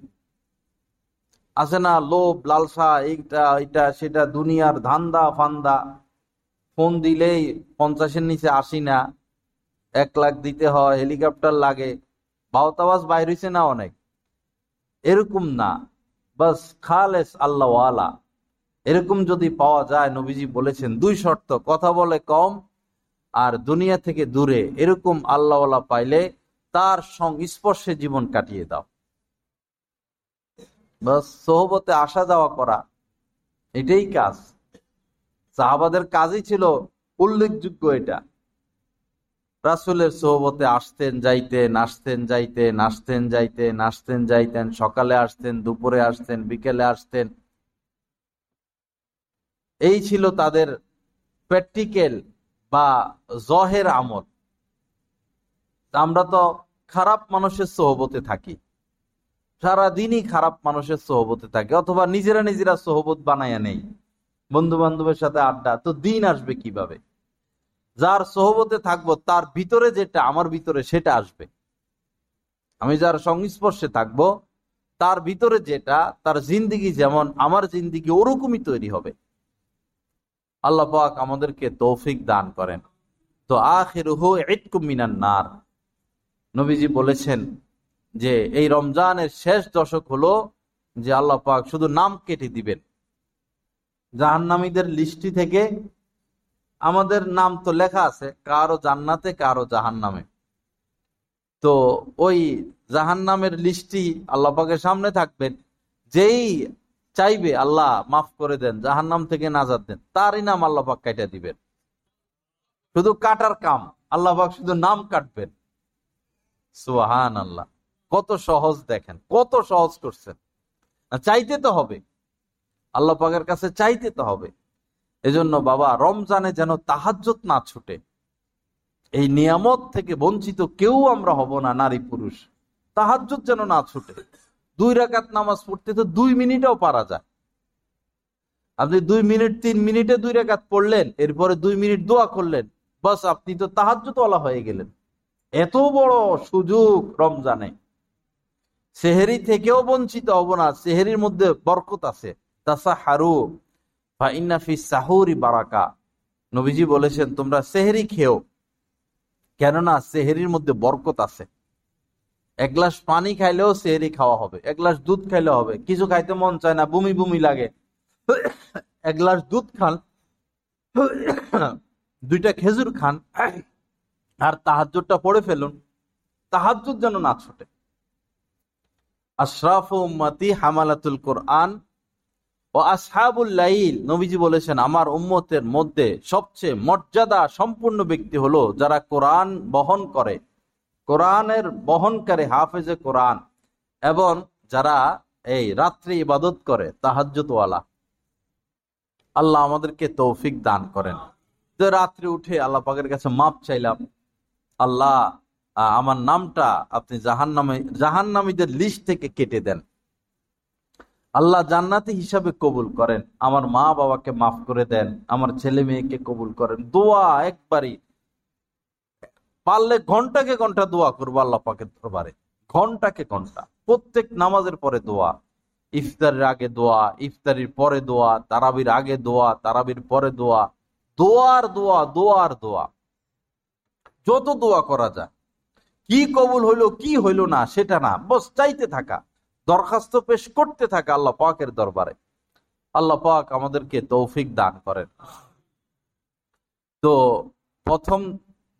আছে না লোভ, লালসা, এইটা এটা সেটা, দুনিয়ার ধান্দা ফান্দা, ফোন দিলেই পঞ্চাশের নিচে আসি না এক লাখ দিতে হয়, হেলিকপ্টার লাগে। বাউতাবাজ বাইর হয়েছে না অনেক? এরকম না। বাস খালেস আল্লাহ এরকম যদি পাওয়া যায়, নবীজি বলেছেন, দুই শর্ত, কথা বলে কম আর দুনিয়া থেকে দূরে। এরকম আল্লাহওয়ালা পাইলে তার সংস্পর্শে জীবন কাটিয়ে দাও। বাস সোহবতে আসা যাওয়া করা, এটাই কাজ। সাহাবাদের কাজই ছিল উল্লেখযোগ্য এটা। রাসুলের সোহবতে আসতেন, যাইতেন আসতেন যাইতেন আসতেন যাইতেন আসতেন, যাইতেন, সকালে আসতেন, দুপুরে আসতেন, বিকেলে আসতেন। এই ছিল তাদের প্র্যাকটিক্যাল বা জহের আমল। আমরা তো খারাপ মানুষের সোহবতে থাকি। সারাদিনই খারাপ মানুষের সোহবতে থাকে, অথবা নিজেরা নিজেরা সোহবত বানাইয়া নেই। বন্ধু বান্ধবের সাথে আড্ডা, তো দিন আসবে কীভাবে? যার সোহবতে থাকব, তার ভিতরে যেটা আমার ভিতরে সেটা আসবে। আমি যার সংস্পর্শে থাকব, তার ভিতরে যেটা, তার জিন্দিগি যেমন আমার জিন্দিগি, ওরকমই তৈরি হবে। আল্লাহ পাক আমাদেরকে তৌফিক দান করেন। তো আখের মিনান নার। নবীজি বলেছেন যে, এই রমজানের শেষ দশক হলো যে আল্লাহ পাক শুধু নাম কেটে দিবেন। জাহান্নামীদের লিস্টি থেকে আমাদের নাম তো লেখা আছে, কারও জান্নাতে, কারও জাহান নামে তো ওই জাহান নামের লিস্টি আল্লাহ পাকের সামনে থাকবেন যেই চাইবে আল্লাহ মাফ করে দেন জাহান নাম থেকে নাজাদ দেন, তারই নাম আল্লাহ পাক কাটা দিবেন। শুধু কাটার কাম, আল্লাহ পাক শুধু নাম কাটবেন। সুহান আল্লাহ কত সহজ দেখেন, কত সহজ করছেন। চাইতে তো হবে। আল্লাহ পাকের কাছে চাইতে তো হবে। এজন্য বাবা, রমজানে যেন তাহাজ্জত না ছুটে। এই নিয়ামত থেকে বঞ্চিত কেউ আমরা হব না, নারী পুরুষ। তাহাজ্জত যেন না ছুটে। দুই রাকাত নামাজ পড়তে তো দুই মিনিটও পারা যায়। আপনি দুই মিনিট, তিন মিনিটে দুই রেখাত পড়লেন, এরপরে দুই মিনিট দোয়া করলেন, বাস আপনি তো তাহাজ্জতওয়ালা হয়ে গেলেন। এত বড় সুযোগ রমজানে। সেহেরি থেকেও বঞ্চিত হব না, সেহেরির মধ্যে বরকত আছে। তাসা হারু বারাকা। নবীজি বলেছেন, তোমরা সেহেরি খেও, কেননা সেহেরির মধ্যে বরকত আছে। এক গ্লাস পানি খাইলেও সেহেরি খাওয়া হবে, এক গ্লাস দুধ হবে। কিছু খাইতে মন চায় না, বমি বমি লাগে। এক গ্লাস দুধ খান, দুইটা খেজুর খান, আর তাহাজুরটা পড়ে ফেলুন তাহাজুর যেন না ছোটে। আশরাফ উম্মতি হামালাতুল কোরআন ও আসহাবুল্লাইল নবীজি বলেছেন, আমার উম্মতের মধ্যে সবচেয়ে মর্যাদা সম্পূর্ণ ব্যক্তি হলো যারা কোরআন বহন করে। কোরআনের বহনকারী হাফেজে কোরআন এবং যারা এই রাত্রি ইবাদত করে তাহাজ্জতওয়ালা আল্লাহ আমাদেরকে তৌফিক দান করেন। তো রাত্রে উঠে আল্লাহ পাকের কাছে মাপ চাইলাম। আল্লাহ আমার নামটা আপনি জাহান নামে জাহান নামীদের লিস্ট থেকে কেটে দেন। আল্লাহ জান্নাতি হিসাবে কবুল করেন। আমার মা বাবাকে মাফ করে দেন, আমার ছেলে মেয়েকে কবুল করেন। দোয়া একবারই। পারলে ঘন্টাকে ঘণ্টা দোয়া করব আল্লাহ পাকের দরবারে। ঘন্টাকে ঘণ্টা। প্রত্যেক নামাজের পরে দোয়া। ইফতারের আগে দোয়া, ইফতারির পরে দোয়া, তারাবির আগে দোয়া, তারাবির পরে দোয়া। দোয়ার দোয়া দোয়ার দোয়া। যত দোয়া করা যায়। কি কবুল হইল, কি হইল না, সেটা না। বস চাইতে থাকা। দরখাস্ত পেশ করতে থাকে আল্লাহ পাকের দরবারে। আল্লাহ পাক আমাদেরকে তৌফিক দান করেন। তো প্রথম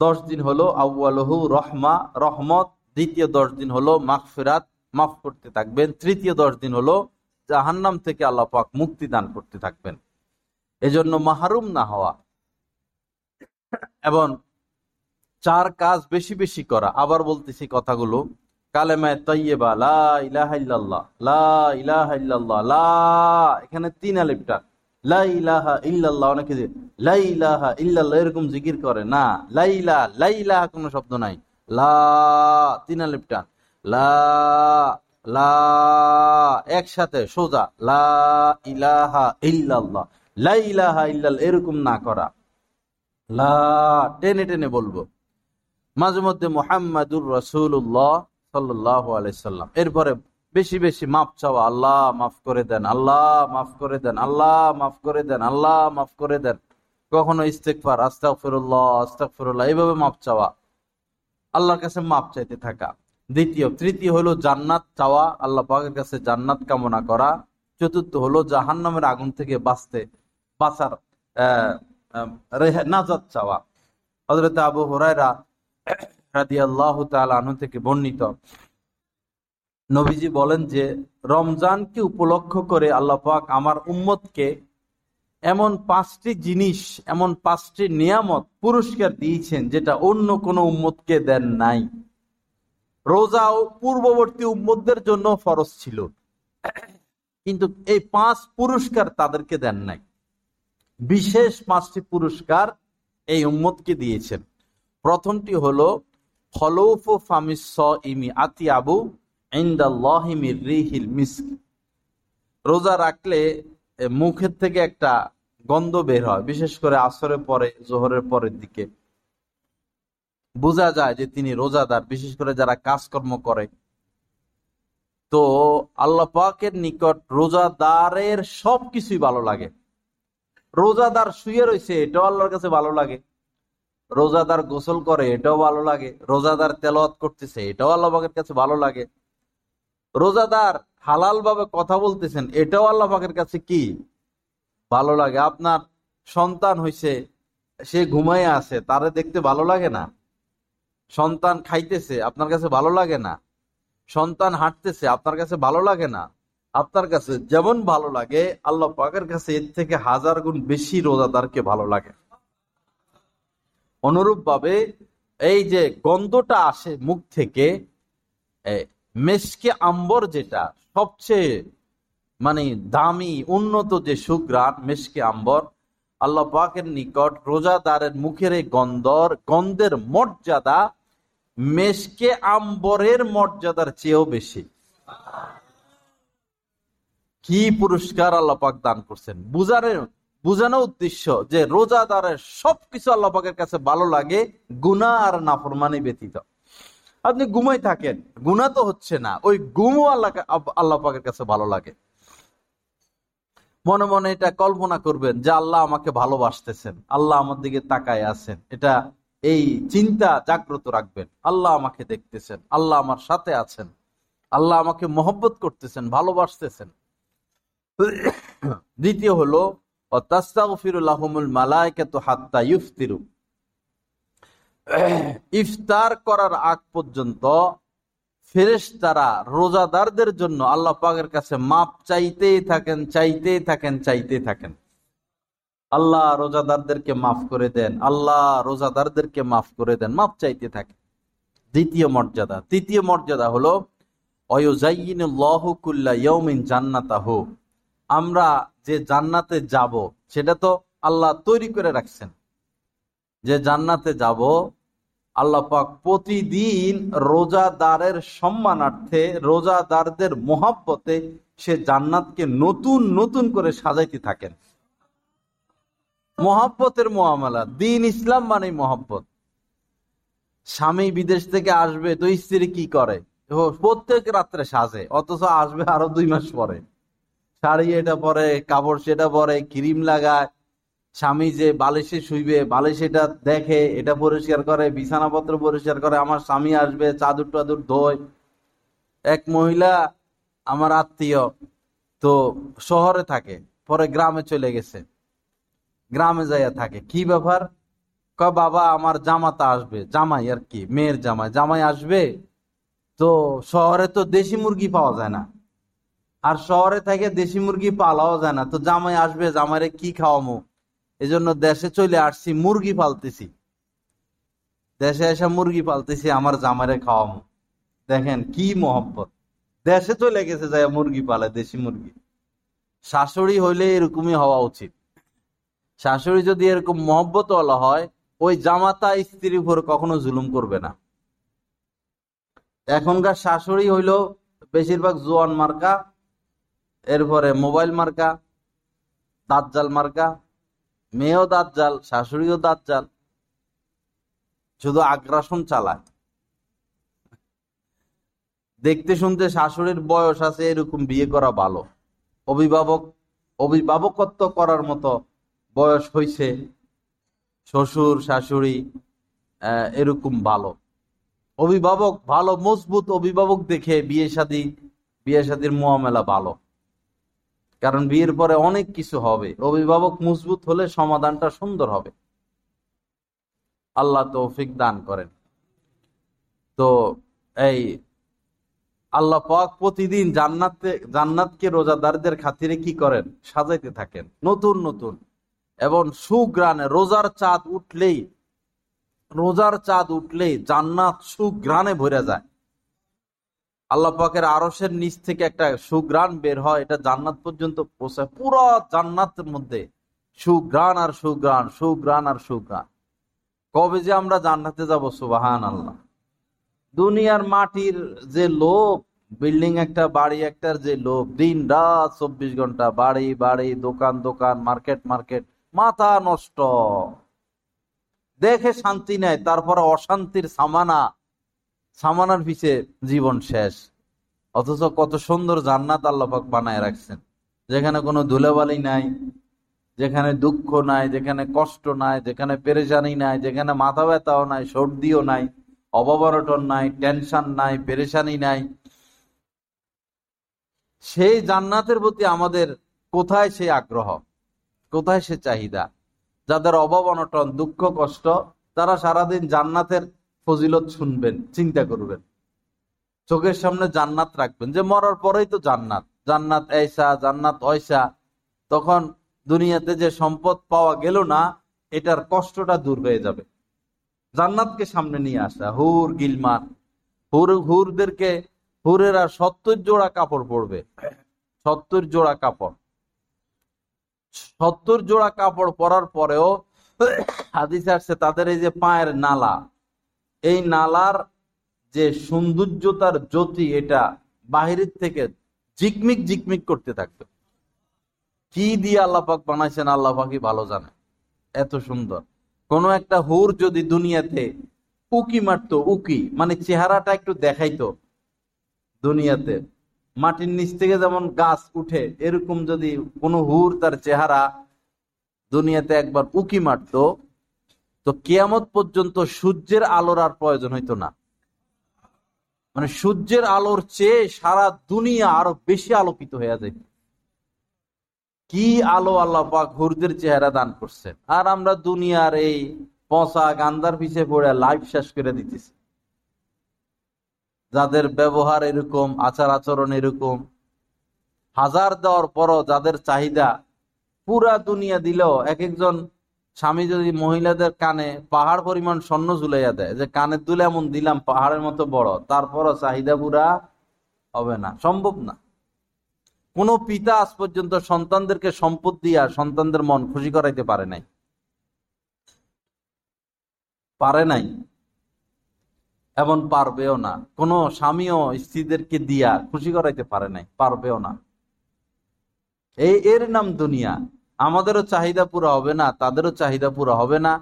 দশ দিন হলো আউ্বালহু রহমা, রহমত। দ্বিতীয় দশ দিন হলো মাগফিরাত, মাফ করতে থাকবেন। তৃতীয় দশ দিন হলো জাহান্নাম থেকে আল্লাহ পাক মুক্তি দান করতে থাকবেন। এজন্য মাহরুম না হওয়া এবং চার কাজ বেশি বেশি করা। আবার বলতেছি কথাগুলো। লা এখানে লা এরকম জিকির করে। না লাইলা লাইলাহা কোনো শব্দ নাই। লা লা লা, একসাথে সোজা। লা ইলাহা ইল্লাল্লাহ, লা ইলাহা ইল্লাল্লাহ, এরকম না করা। লা, টেনে টেনে বলব। মাঝে মধ্যে মোহাম্মদুর রসুল্লাহ সাল্লাহ আলাইসাল্লাম এরপরে বেশি বেশি মাফ চাওয়া, আল্লাহ মাফ করে দেন, আল্লাহ মাফ করে দেন, আল্লাহ মাফ করে দেন, আল্লাহ মাফ করে দেন। কখনো ইস্তেকফার আস্তাক ফিরুল্লাহ আস্তাক ফিরুল্লাহ এইভাবে মাফ চাওয়া। আল্লাহর কাছে মাপ চাইতে থাকা। দ্বিতীয়, তৃতীয় হলো জান্নাত চাওয়া, আল্লাহ পাকের কাছে জান্নাত কামনা করা। চতুর্থ হলো জাহান্নামের আগুন থেকে বাঁচতে, বাঁচার, আহ নাজাত চাওয়া। হজরত আবু হরাইরা রাদি আল্লাহ থেকে বর্ণিত। নবীজি বলেন যে, রমজানকে উপলক্ষ করে আল্লাহ পাক আমার উম্মতকে এমন পাঁচটি জিনিস, এমন পাঁচটি নিয়ামত পুরস্কার দিয়েছেন যেটা অন্য কোনো উম্মতকে দেন নাই। রোজা ও পূর্ববর্তী উম্মতদের জন্য ফরজ ছিল। কিন্তু এই পাঁচ পুরস্কার তাদেরকে দেন নাই। বিশেষ পাঁচটি পুরস্কার এই উম্মতকে দিয়েছেন। প্রথমটি হলো রোজা রাখলে মুখের থেকে একটা গন্ধ বের হয়, বিশেষ করে আসরের পরে, জোহরের পরের দিকে। বোঝা যায় যে তিনি রোজাদার, বিশেষ করে যারা কাজকর্ম করে। তো আল্লাহ পাকের নিকট রোজাদারের সবকিছুই ভালো লাগে। রোজাদার শুয়ে রয়েছে, এটাও আল্লাহর কাছে ভালো লাগে। রোজাদার গোসল করে, এটাও ভালো লাগে। রোজাদার তেলত করতেছে, এটাও আল্লাহ পাকের কাছে ভালো লাগে। রোজাদার হালাল ভাবে কথা বলতেছেন, এটাও আল্লাহ পাকের কাছে কি? ভালো লাগে। আপনার সন্তান হইছে, সে ঘুমাই আছে, তারে দেখতে ভালো লাগে না? সন্তান খাইতেছে, আপনার কাছে ভালো লাগে না? সন্তান হাঁটতেছে, আপনার কাছে ভালো লাগে না? আপনার কাছে যেমন ভালো লাগে আল্লাহ পাকের কাছে এর থেকে হাজার গুণ বেশি রোজাদারকে ভালো লাগে। অনুরূপ ভাবে এই যে গন্ধটা আসে মুখ থেকে মেসকে আম্বর যেটা, সবচেয়ে মানে দামি, উন্নত যে সুগ্রাণ মেসকে আম্বর, আল্লাহ পাকের নিকট রোজাদারের মুখের এই গন্ধর, গন্ধের মর্যাদা মেসকে আম্বরের মর্যাদার চেয়েও বেশি। কি পুরস্কার আল্লাহ পাক দান করছেন। বুঝানোর বুঝানো উদ্দেশ্য যে রোজাদারের সবকিছু আল্লাহ পাকের কাছে ভালো লাগে গুনা আর নাফরমানি ব্যতীত। আপনি ঘুমাই থাকেন গুণা তো হচ্ছে না, ওই গুমও আল্লাহ আল্লাহ পাকের কাছে ভালো লাগে। মনে মনে এটা কল্পনা করবেন যে আল্লাহ আমাকে ভালোবাসতেছেন, আল্লাহ আমার দিকে তাকায় আছেন। এটা এই চিন্তা জাগ্রত রাখবেন, আল্লাহ আমাকে দেখতেছেন, আল্লাহ আমার সাথে আছেন, আল্লাহ আমাকে মহব্বত করতেছেন, ভালোবাসতেছেন। দ্বিতীয় হলো ইফতার। করার আগ পর্যন্ত ফেরেস তারা রোজাদারদের জন্য আল্লাহ পাকের কাছে মাপ চাইতেই থাকেন চাইতেই থাকেন চাইতেই থাকেন। আল্লাহ রোজাদারদেরকে মাফ করে দেন, আল্লাহ রোজাদারদেরকে মাফ করে দেন মাফ চাইতে থাকে দ্বিতীয় মর্যাদা, তৃতীয় মর্যাদা হলো জান্নাতাহ। আমরা যে জান্নাতে যাব, সেটা তো আল্লাহ তৈরি করে রাখছেন। যে জান্নাতে যাব, আল্লাহ পাক প্রতিদিন রোজাদারের সম্মানার্থে, রোজাদারদের মোহাব্বতে সে জান্নাতকে নতুন নতুন করে সাজাইতে থাকেন। মহাব্বতের মহামালা দিন ইসলাম মানে মহাব্বত। স্বামী বিদেশ থেকে আসবে, তো স্ত্রী কি করে? প্রত্যেক রাত্রে সাজে, অথচ আসবে আরও দুই মাস পরে। শাড়ি এটা পরে, কাপড় সেটা পরে, ক্রিম লাগায়, স্বামী যে বালিশে শুইবে, বালিশ এটা দেখে, এটা পরিষ্কার করে, বিছানাপত্র পরিষ্কার করে, আমার স্বামী আসবে, চাদুর টাদুর ধোয়। এক মহিলা আমার আত্মীয়, তো শহরে থাকে, পরে গ্রামে চলে গেছে। গ্রামে যাইয়া থাকে। কি ব্যাপার? ক বাবা, আমার জামাতা আসবে। জামাই আর কি, মেয়ের জামাই। জামাই আসবে, তো শহরে তো দেশি মুরগি পাওয়া যায় না। আর শহরে থেকে দেশি মুরগি পালাও যায় না। তো জামাই আসবে, জামাইরে কি খাওয়ামো? এজন্য দেশে চলে আসছি, মুরগি পালতেছি। দেশে এসে মুরগি পালতেছি, আমার জামাইরে খাওয়ামো। দেখেন কি মহব্বত। দেশে চলে গেছে যায় মুরগি পালে, দেশি মুরগি। শাশুড়ি হইলে এরকমই হওয়া উচিত। শাশুড়ি যদি এরকম মহব্বতওয়ালা হয়, ওই জামাতা স্ত্রীর উপর কখনো জুলুম করবে না। এখনকার শাশুড়ি হইল বেশিরভাগ জোয়ান মার্কা এরপরে মোবাইল মার্কা দাঁত জাল মার্কা, মেয়েও দাঁত জাল শাশুড়িও দাঁত জাল শুধু আগ্রাসন চালায়। দেখতে শুনতে শাশুড়ির বয়স আছে এরকম বিয়ে করা ভালো। অভিভাবক, অভিভাবকত্ব করার মতো বয়স হয়েছে শ্বশুর, শাশুড়ি এরকম ভালো। অভিভাবক ভালো, মজবুত অভিভাবক দেখে বিয়ে শাদী, বিয়ে শাদীর মোয়ামেলা ভালো। কারণ বিয়ের পরে অনেক কিছু হবে। অভিভাবক মজবুত হলে সমাধানটা সুন্দর হবে। আল্লাহ তৌফিক দান করেন। তো এই আল্লাহ পাক প্রতিদিন জান্নাতে, জান্নাতকে রোজাদারদের খাতিরে কি করেন? সাজাইতে থাকেন। নতুন নতুন। এবং সুগ্রানে রোজার চাঁদ উঠলেই, রোজার চাঁদ উঠলেই জান্নাত সুগ্রানে ভরে যায়। আল্লাহ পাকের আরসের নিচ থেকে একটা সুগ্রাণ বের হয়, এটা জান্নাত পর্যন্ত পৌঁছায়। পুরো জান্নাতের মধ্যে সুগ্রান আর সুগ্রান সুগ্রান আর সুগ্রান কবে যে আমরা জান্নাতে যাব সুবাহান আল্লাহ দুনিয়ার মাটির যে লোভ, বিল্ডিং একটা, বাড়ি একটার যে লোভ, দিন রাত চব্বিশ ঘণ্টা, বাড়ি বাড়ি, দোকান দোকান, মার্কেট মার্কেট, মাথা নষ্ট। দেখে শান্তি নেয় তারপরে অশান্তির সামানা। সামানার পিছে জীবন শেষ। অথচ কত সুন্দর জান্নাত আল্লাপাক বানায় রাখছেন। যেখানে কোনো ধুলেবালি নাই, যেখানে দুঃখ নাই, যেখানে কষ্ট নাই, যেখানে পেরেশানি নাই, যেখানে মাথা ব্যথাও নাই, সর্দিও নাই অববরটন নাই, টেনশন নাই, পেরেশানি নাই। সেই জান্নাতের প্রতি আমাদের কোথায় সে আগ্রহ? কোথায় সে চাহিদা? যাদের অভাব অনটন, দুঃখ, কষ্ট, তারা সারাদিন জান্নাতের ফজিলত শুনবেন, চিন্তা করবেন। চোখের সামনে জান্নাত রাখবেন, যে মরার পরেই তো জান্নাত। জান্নাত এইসা জান্নাত ঐসা তখন দুনিয়াতে যে সম্পদ পাওয়া গেল না, এটার কষ্টটা দূর হয়ে যাবে। জান্নাতকে সামনে নিয়ে আসা, হুর গিলমান হুর, হুরদেরকে, হুরের সত্তর জোড়া কাপড় পরবে। সত্তর জোড়া কাপড়। সত্তর জোড়া কাপড় পরার পরেও হাদিস আসছে, তাদের এই যে পায়ের নালা এই নালার যে সৌন্দর্যতার জ্যোতি, এটা বাহিরের থেকে জিকমিক জিকমিক করতে থাকবে কি দিয়ে আল্লাপাক বানাইছেন আল্লাপাকই ভালো জানে। এত সুন্দর। কোন একটা হুর যদি দুনিয়াতে উকি মারতো, উকি মানে চেহারাটা একটু দেখাইতো দুনিয়াতে, মাটির নিচ থেকে যেমন গাছ উঠে, এরকম যদি কোনো হুর তার চেহারা দুনিয়াতে একবার উকি মারত তো কেয়ামত পর্যন্ত সূর্যের আলোর আর প্রয়োজন হইতো না। মানে সূর্যের আলোর চেয়ে সারা দুনিয়া আরও বেশি আলোকিত হয়ে যায় কি আলো আল্লাহ পাক হুরদের চেহারা দান করছেন। আর আমরা দুনিয়ার এই পচা গান্দার পিছিয়ে পড়ে লাইফ শেষ করে দিতেছি। যাদের ব্যবহার এরকম, আচার আচরণ এরকম, হাজার দেওয়ার পরও যাদের চাহিদা পুরা দুনিয়া দিলেও এক একজন স্বামী যদি মহিলাদের কানে পাহাড় পরিমাণ স্বর্ণ ঝুলাইয়া দেয়, যে কানের দুলে এমন দিলাম পাহাড়ের মতো বড়, তারপরও চাহিদা পুরা হবে না, সম্ভব না। কোন পিতা আজ পর্যন্ত সন্তানদেরকে সম্পদ দিয়া সন্তানদের মন খুশি করাইতে পারে নাই। পারে নাই। এমন পারবেও না। কোন স্বামীও স্ত্রীদেরকে দিয়া খুশি করাইতে পারে নাই, পারবেও না। এই এর নাম দুনিয়া। আমাদেরও চাহিদা পুরো হবে না, তাদেরও চাহিদা পুরো হবে না,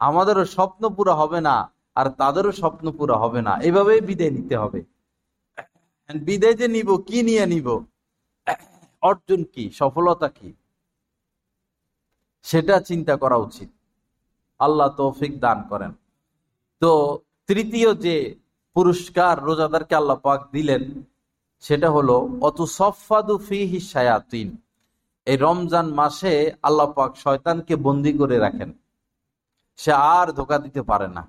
আমাদেরও স্বপ্ন পুরো হবে না, আর তাদেরও স্বপ্ন পুরো হবে না। এভাবেই বিদায় নিতে হবে। বিদায় যে নিব, কি নিয়ে নিব? অর্জন কি? সফলতা কি? সেটা চিন্তা করা উচিত। আল্লাহ তৌফিক দান করেন। তো তৃতীয় যে পুরস্কার রোজাদারকে আল্লাহ পাক দিলেন, সেটা হলো, অত সফাদু ফিহি সায়াতিন এই রমজান মাসে আল্লাহ পাক শয়তানকে বন্দি করে রাখেন। সে আর ধোকা দিতে পারে না।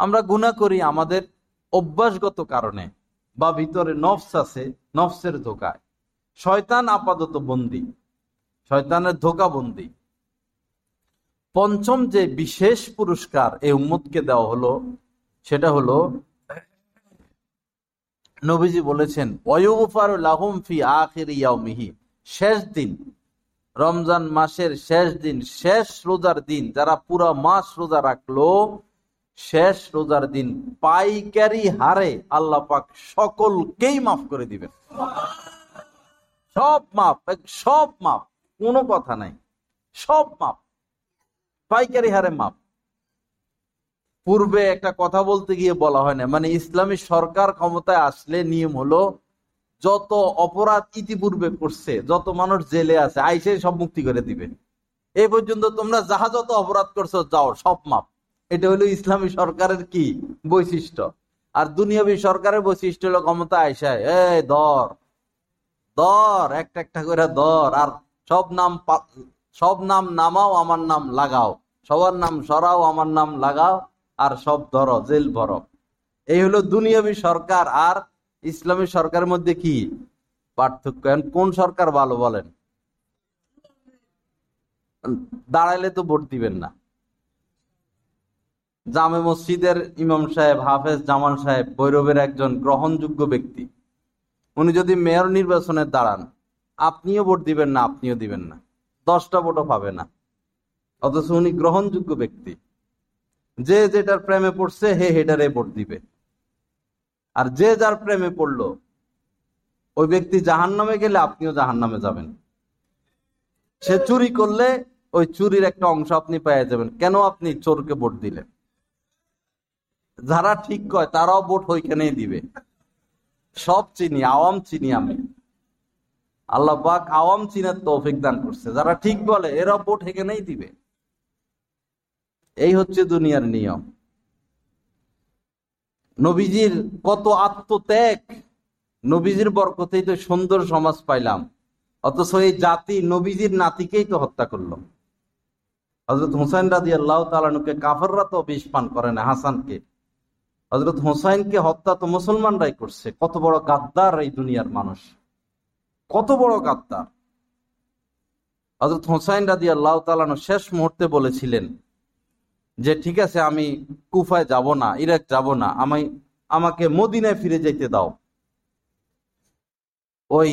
আমরা গুণা করি আমাদের অভ্যাসগত কারণে বা ভিতরে নফস আছে, নফসের ধোকায় শয়তান আপাতত বন্দি। শয়তানের ধোকা বন্দি। পঞ্চম যে বিশেষ পুরস্কার এই উম্মতকে দেওয়া হলো, সেটা হলো নবীজি বলেছেন লাহুম ফি আখির ইয়াউমিহি। শেষ দিন, রমজান মাসের শেষ দিন, শেষ রোজার দিন, যারা পুরো মাস রোজা রাখল, শেষ রোজার দিন পাইকারি হারে আল্লাহ পাক সকলকেই মাফ করে দিবেন। সব মাপ সব মাপ কোনো কথা নাই। সব মাপ পাইকারি হারে মাপ পূর্বে একটা কথা বলতে গিয়ে বলা হয় না মানে ইসলামী সরকার ক্ষমতায় আসলে নিয়ম হলো যত অপরাধ ইতিপূর্বে করছে, যত মানুষ জেলে আছে আইসে সব মুক্তি করে দিবে। এই পর্যন্ত তোমরা যাহা যত অপরাধ করছ, যাও, সব মাপ। এটা হলো ইসলামী সরকারের কি বৈশিষ্ট্য? আর দুনিয়াবী সরকারের বৈশিষ্ট্য হলো ক্ষমতা আইসায় এ দর দর একটা একটা করে দর আর সব নাম সব নাম নামাও, আমার নাম লাগাও। সবার নাম সরাও, আমার নাম লাগাও, আর সব ধরো, জেল ভরো। এই হলো দুনিয়াবী সরকার, আর ইসলামী সরকারের মধ্যে কি পার্থক্য? কোন সরকার ভালো বলেন? দাঁড়াইলে তো ভোট দিবেন না। জামে মসজিদের ইমাম সাহেব, হাফেজ জামান সাহেব, ভৈরবের একজন গ্রহণযোগ্য ব্যক্তি, উনি যদি মেয়র নির্বাচনে দাঁড়ান, আপনিও ভোট দিবেন না, আপনিও দিবেন না। দশটা ভোটও পাবে না। অথচ উনি গ্রহণযোগ্য ব্যক্তি। যে যেটার প্রেমে পড়ছে, হে হেটারে ভোট দিবে। আর যে যার প্রেমে পড়ল, ওই ব্যক্তি জাহান নামে গেলে আপনিও জাহান নামে যাবেন। সে চুরি করলে ওই চুরির একটা অংশ আপনি পেয়ে যাবেন। কেন আপনি চোরকে ভোট দিলেন? যারা ঠিক কয়, তারাও ভোট ওইখানেই দিবে। সব চিনি, আওয়াম চিনি আমি। আল্লাহ পাক আওয়াম চিনের তৌফিক দান করছে। যারা ঠিক বলে এরা ভোট এখানেই দিবে। এই হচ্ছে দুনিয়ার নিয়ম। নবীজির কত আত্মত্যাগ, নবীজির বরকতেই তো সুন্দর সমাজ পাইলাম। অথচ এই জাতি নবীজির নাতিকেই তো হত্যা করল। হজরত হুসাইন রাজি আল্লাহ তালানুকে কাফররা তো বিষ পান করে না, হাসানকে। হজরত হুসাইনকে হত্যা তো মুসলমানরাই করছে। কত বড় গাদ্দার এই দুনিয়ার মানুষ। কত বড় গাদ্দার। হজরত হুসাইন রাজি আল্লাহ তালানু শেষ মুহূর্তে বলেছিলেন যে ঠিক আছে, আমি কুফায় যাব না, ইরাক যাব না, আমি আমাকে মদিনায় ফিরে যেতে দাও। ওই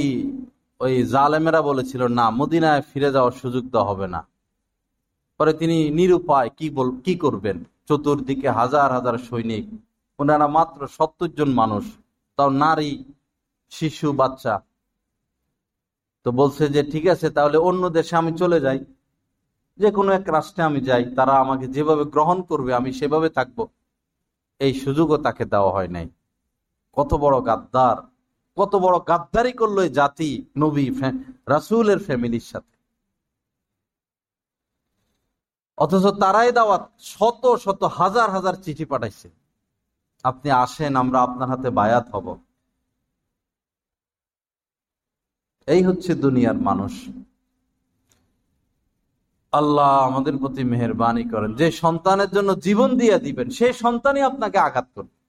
ওই জালেমেরা বলেছিল, না, মদিনায় ফিরে যাওয়ার সুযোগ দেওয়া হবে না। পরে তিনি নিরুপায় কি বল, কি করবেন? চতুর্দিকে হাজার হাজার সৈনিক, ওনারা মাত্র সত্তর জন মানুষ, তাও নারী, শিশু, বাচ্চা। তো বলছে যে, ঠিক আছে, তাহলে অন্য দেশে আমি চলে যাই। যে কোনো এক রাষ্ট্রে আমি যাই, তারা আমাকে যেভাবে গ্রহণ করবে, আমি সেভাবে থাকব। এই সুযোগও তাকে দেওয়া হয় নাই। কত বড় গাদ্দার, কত বড় গাদ্দারি করল জাতি, নবী রাসুলের ফ্যামিলির সাথে। অথচ তারাই দাওয়াত শত শত, হাজার হাজার চিঠি পাঠাইছে। আপনি আসেন, আমরা আপনার হাতে বায়াত হব। এই হচ্ছে দুনিয়ার মানুষ। আল্লাহ আমাদের প্রতি মেহরবানি করেন। যে সন্তানের জন্য জীবন দিয়ে দিবেন, সেই সন্তানই আপনাকে আঘাত করবে।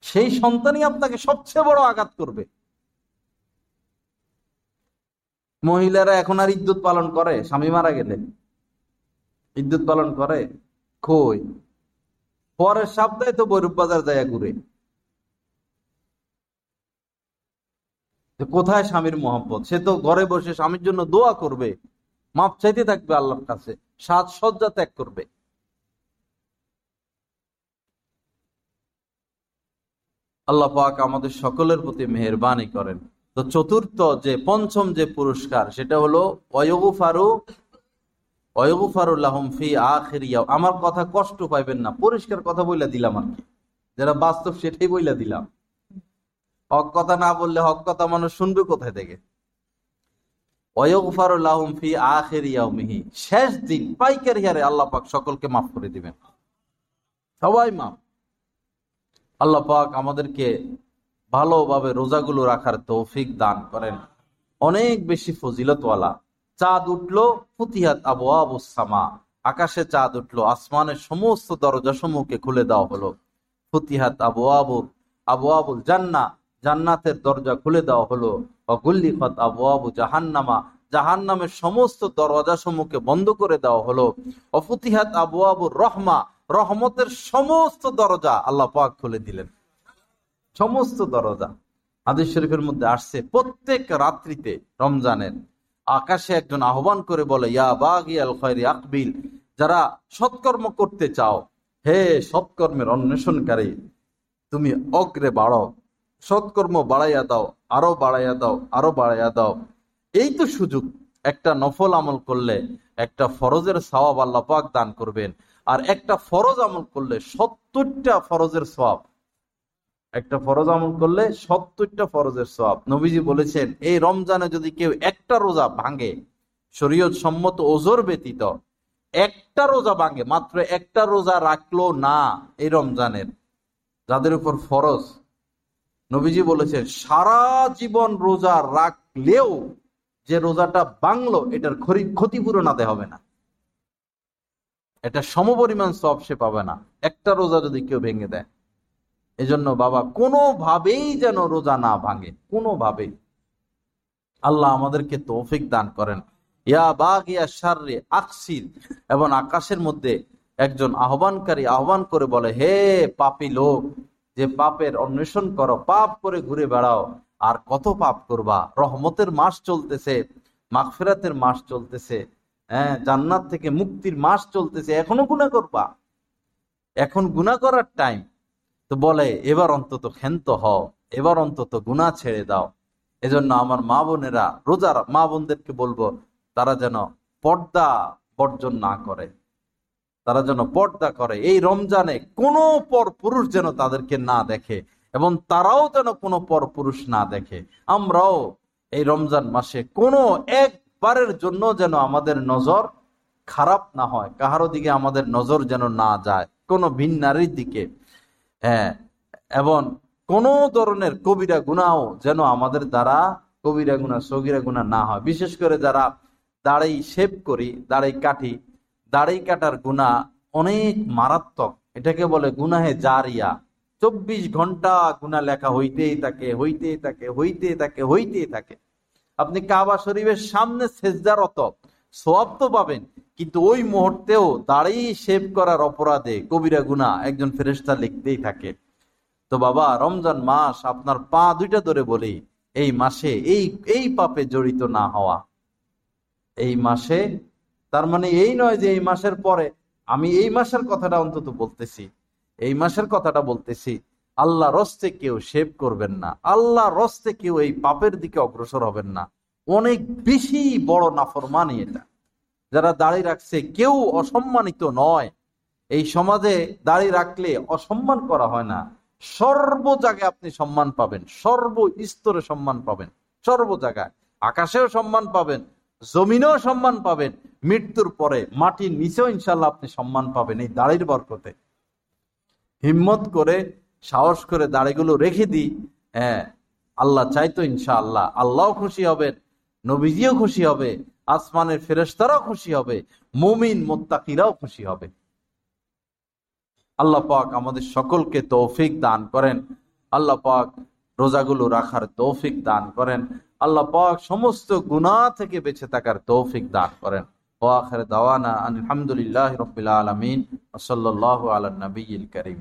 সেই সন্তানই আপনাকে সবচেয়ে বড় আঘাত করবে। মহিলারা এখন আর ইদ্যুৎ পালন করে? স্বামী মারা গেলে। ইদ্যুৎ পালন করে? কই? পরের সপ্তাহে তো বৈরূপ বাজার যায় ঘুরে। কোথায় স্বামীর মোহাম্মত সে তো ঘরে বসে স্বামীর জন্য দোয়া করবে। মাপ চাইতে থাকবে আল্লাহর কাছে। সাজসজ্জা ত্যাগ করবে। আল্লাহ পাক আমাদের সকলের প্রতি মেহরবানি করেন। তো চতুর্থ যে, পঞ্চম যে পুরস্কার, সেটা হলো অয়গুফারু অয়গুফারুল্লাহম ফি আখিরিয়া আমার কথা কষ্ট পাইবেন না। পরিষ্কার কথা বইলা দিলাম আর কি। যারা বাস্তব সেটাই বইলা দিলাম। হক কথা না বললে হক কথা মানুষ শুনবে কোথায় থেকে? শেষ দিন, পাইকারি পাক সকলকে মাফ করে দিবেন। সবাই মাফ। আল্লাহ পাক আমাদেরকে ভালোভাবে রোজাগুলো রাখার তৌফিক দান করেন। অনেক বেশি ফজিলতওয়ালা। চাঁদ উঠল, ফুতিহাত আবু আবুসামা আকাশে চাঁদ উঠল, আসমানের সমস্ত দরজা সমূহকে খুলে দেওয়া হলো। ফুতিহাত আবু আবু আবু আবুল জান্না জান্নাতের দরজা খুলে দেওয়া হলো। অগুল্লিফত আবু জাহান্নামা। জাহান্নামের সমস্ত দরজা সমূহকে বন্ধ করে দেওয়া হলো। অফুতিহাত আবু আবু রহমা। রহমতের সমস্ত দরজা আল্লাহ পাক খুলে দিলেন। সমস্ত দরজা। আদিস শরীফের মধ্যে আসছে, প্রত্যেক রাত্রিতে রমজানের আকাশে একজন আহ্বান করে বলে, ইয়া বাগিয়াল খয়রি আকবিল। যারা সৎকর্ম করতে চাও, হে সৎকর্মের অন্বেষণকারী, তুমি অগ্রে বাড়ো। সৎকর্ম বাড়াইয়া দাও, আরও বাড়াইয়া দাও, আরও বাড়াইয়া দাও। এই তো সুযোগ। একটা নফল আমল করলে একটা ফরজের সওয়াব আল্লাহ পাক দান করবেন। আর একটা ফরজ আমল করলে সত্তরটা ফরজের সওয়াব। একটা ফরজ আমল করলে সত্তরটা ফরজের সওয়াব। নবীজি বলেছেন, এই রমজানে যদি কেউ একটা রোজা ভাঙে শরীয়ত সম্মত ওজোর ব্যতীত, একটা রোজা ভাঙে, মাত্র একটা রোজা রাখল না এই রমজানের, যাদের উপর ফরজ নবীজি বলেছেন, সারা জীবন রোজা রাখলেও যে রোজাটা বাংলো, এটার ক্ষতিপূরণ আদে হবে না। এটা সমপরিমাণ সব সে পাবে না। একটা রোজা যদি কেউ ভেঙে দেয়, এজন্য বাবা, কোনোভাবেই যেন রোজা না ভাঙে, কোনোভাবেই। আল্লাহ আমাদেরকে তৌফিক দান করেন। ইয়া বাঘ ইয়া সার্রে আকসির, এবং আকাশের মধ্যে একজন আহ্বানকারী আহ্বান করে বলে, হে পাপি লোক যে পাপের অন্বেষণ করো, পাপ করে ঘুরে বেড়াও। আর কত পাপ করবা? রহমতের মাস চলতেছে, মাগফেরাতের মাস চলতেছে হ্যাঁ জান্নাত থেকে মুক্তির মাস চলতেছে, এখনও গুণা করবা? এখন গুণা করার টাইম তো বলে, এবার অন্তত ক্ষেন্ত হও, এবার অন্তত গুণা ছেড়ে দাও। এজন্য আমার মা বোনেরা, রোজার মা বোনদেরকে বলব, তারা যেন পর্দা বর্জন না করে। তারা যেন পর্দা করে। এই রমজানে কোনো পর পুরুষ যেন তাদেরকে না দেখে এবং তারাও যেন কোনো পর পুরুষ না দেখে। আমরাও এই রমজান মাসে কোনো একবারের জন্য যেন আমাদের নজর খারাপ না হয় কাহারো দিকে আমাদের নজর যেন না যায়, কোনো ভিন্নারির দিকে। হ্যাঁ এবং কোন ধরনের কবিরা গুণাও যেন আমাদের দ্বারা কবিরা গুণা, সগিরা গুণা না হয়। বিশেষ করে যারা দাড়ি শেভ করি, দাড়ি কাটি দাড়ি কাটার গুণা অনেক মারাত্মক। এটাকে বলে গুনাহে জারিয়া। চব্বিশ ঘণ্টা গুণা লেখা হইতেই থাকে হইতেই থাকে হইতেই থাকে হইতেই থাকে। আপনি কাবা শরীফের সামনে সেজদারত সব তো পাবেন, কিন্তু ওই মুহূর্তেও দাড়ি শেভ করার অপরাধে কবিরা গুণা একজন ফেরেস্তা লিখতেই থাকে। তো বাবা, রমজান মাস আপনার পা দুইটা ধরে বলি, এই মাসে এই এই পাপে জড়িত না হওয়া। এই মাসে তার মানে এই নয় যে এই মাসের পরে আমি এই মাসের কথাটা অন্তত বলতেছি। এই মাসের কথাটা বলতেছি আল্লাহ রস্তে কেউ সেভ করবেন না। আল্লাহ রস্তে কেউ এই পাপের দিকে অগ্রসর হবেন না। অনেক বেশি বড় নাফরমানি এটা। যারা দাড়ি রাখছে, কেউ অসম্মানিত নয়। এই সমাজে দাড়ি রাখলে অসম্মান করা হয় না। সর্ব জায়গায় আপনি সম্মান পাবেন, সর্ব স্তরে সম্মান পাবেন, সর্ব জায়গায়। আকাশেও সম্মান পাবেন জমিনেও সম্মান পাবেন, মৃত্যুর পরে মাটির নিচেও ইনশাল্লাহ আপনি সম্মান পাবেন এই দাড়ির বরকতে। হিম্মত করে, সাহস করে দাড়িগুলো রেখে দিই হ্যাঁ আল্লাহ চাইতো ইনশাআল্লাহ আল্লাহ খুশি হবেন, নবীজিও খুশি হবে, আসমানের ফেরেস্তারাও খুশি হবে, মুমিন মোত্তাকিরাও খুশি হবে। আল্লাহ পাক আমাদের সকলকে তৌফিক দান করেন, আল্লাহ পাক রোজাগুলো রাখার তৌফিক দান করেন আল্লাহ পাক সমস্ত গুণা থেকে বেঁচে থাকার তৌফিক দান করেন। ওয়াখের দাওয়ানা আলহামদুলিল্লাহ রবিল আলমিন। সাল্লাহ আলা নবীল করিম।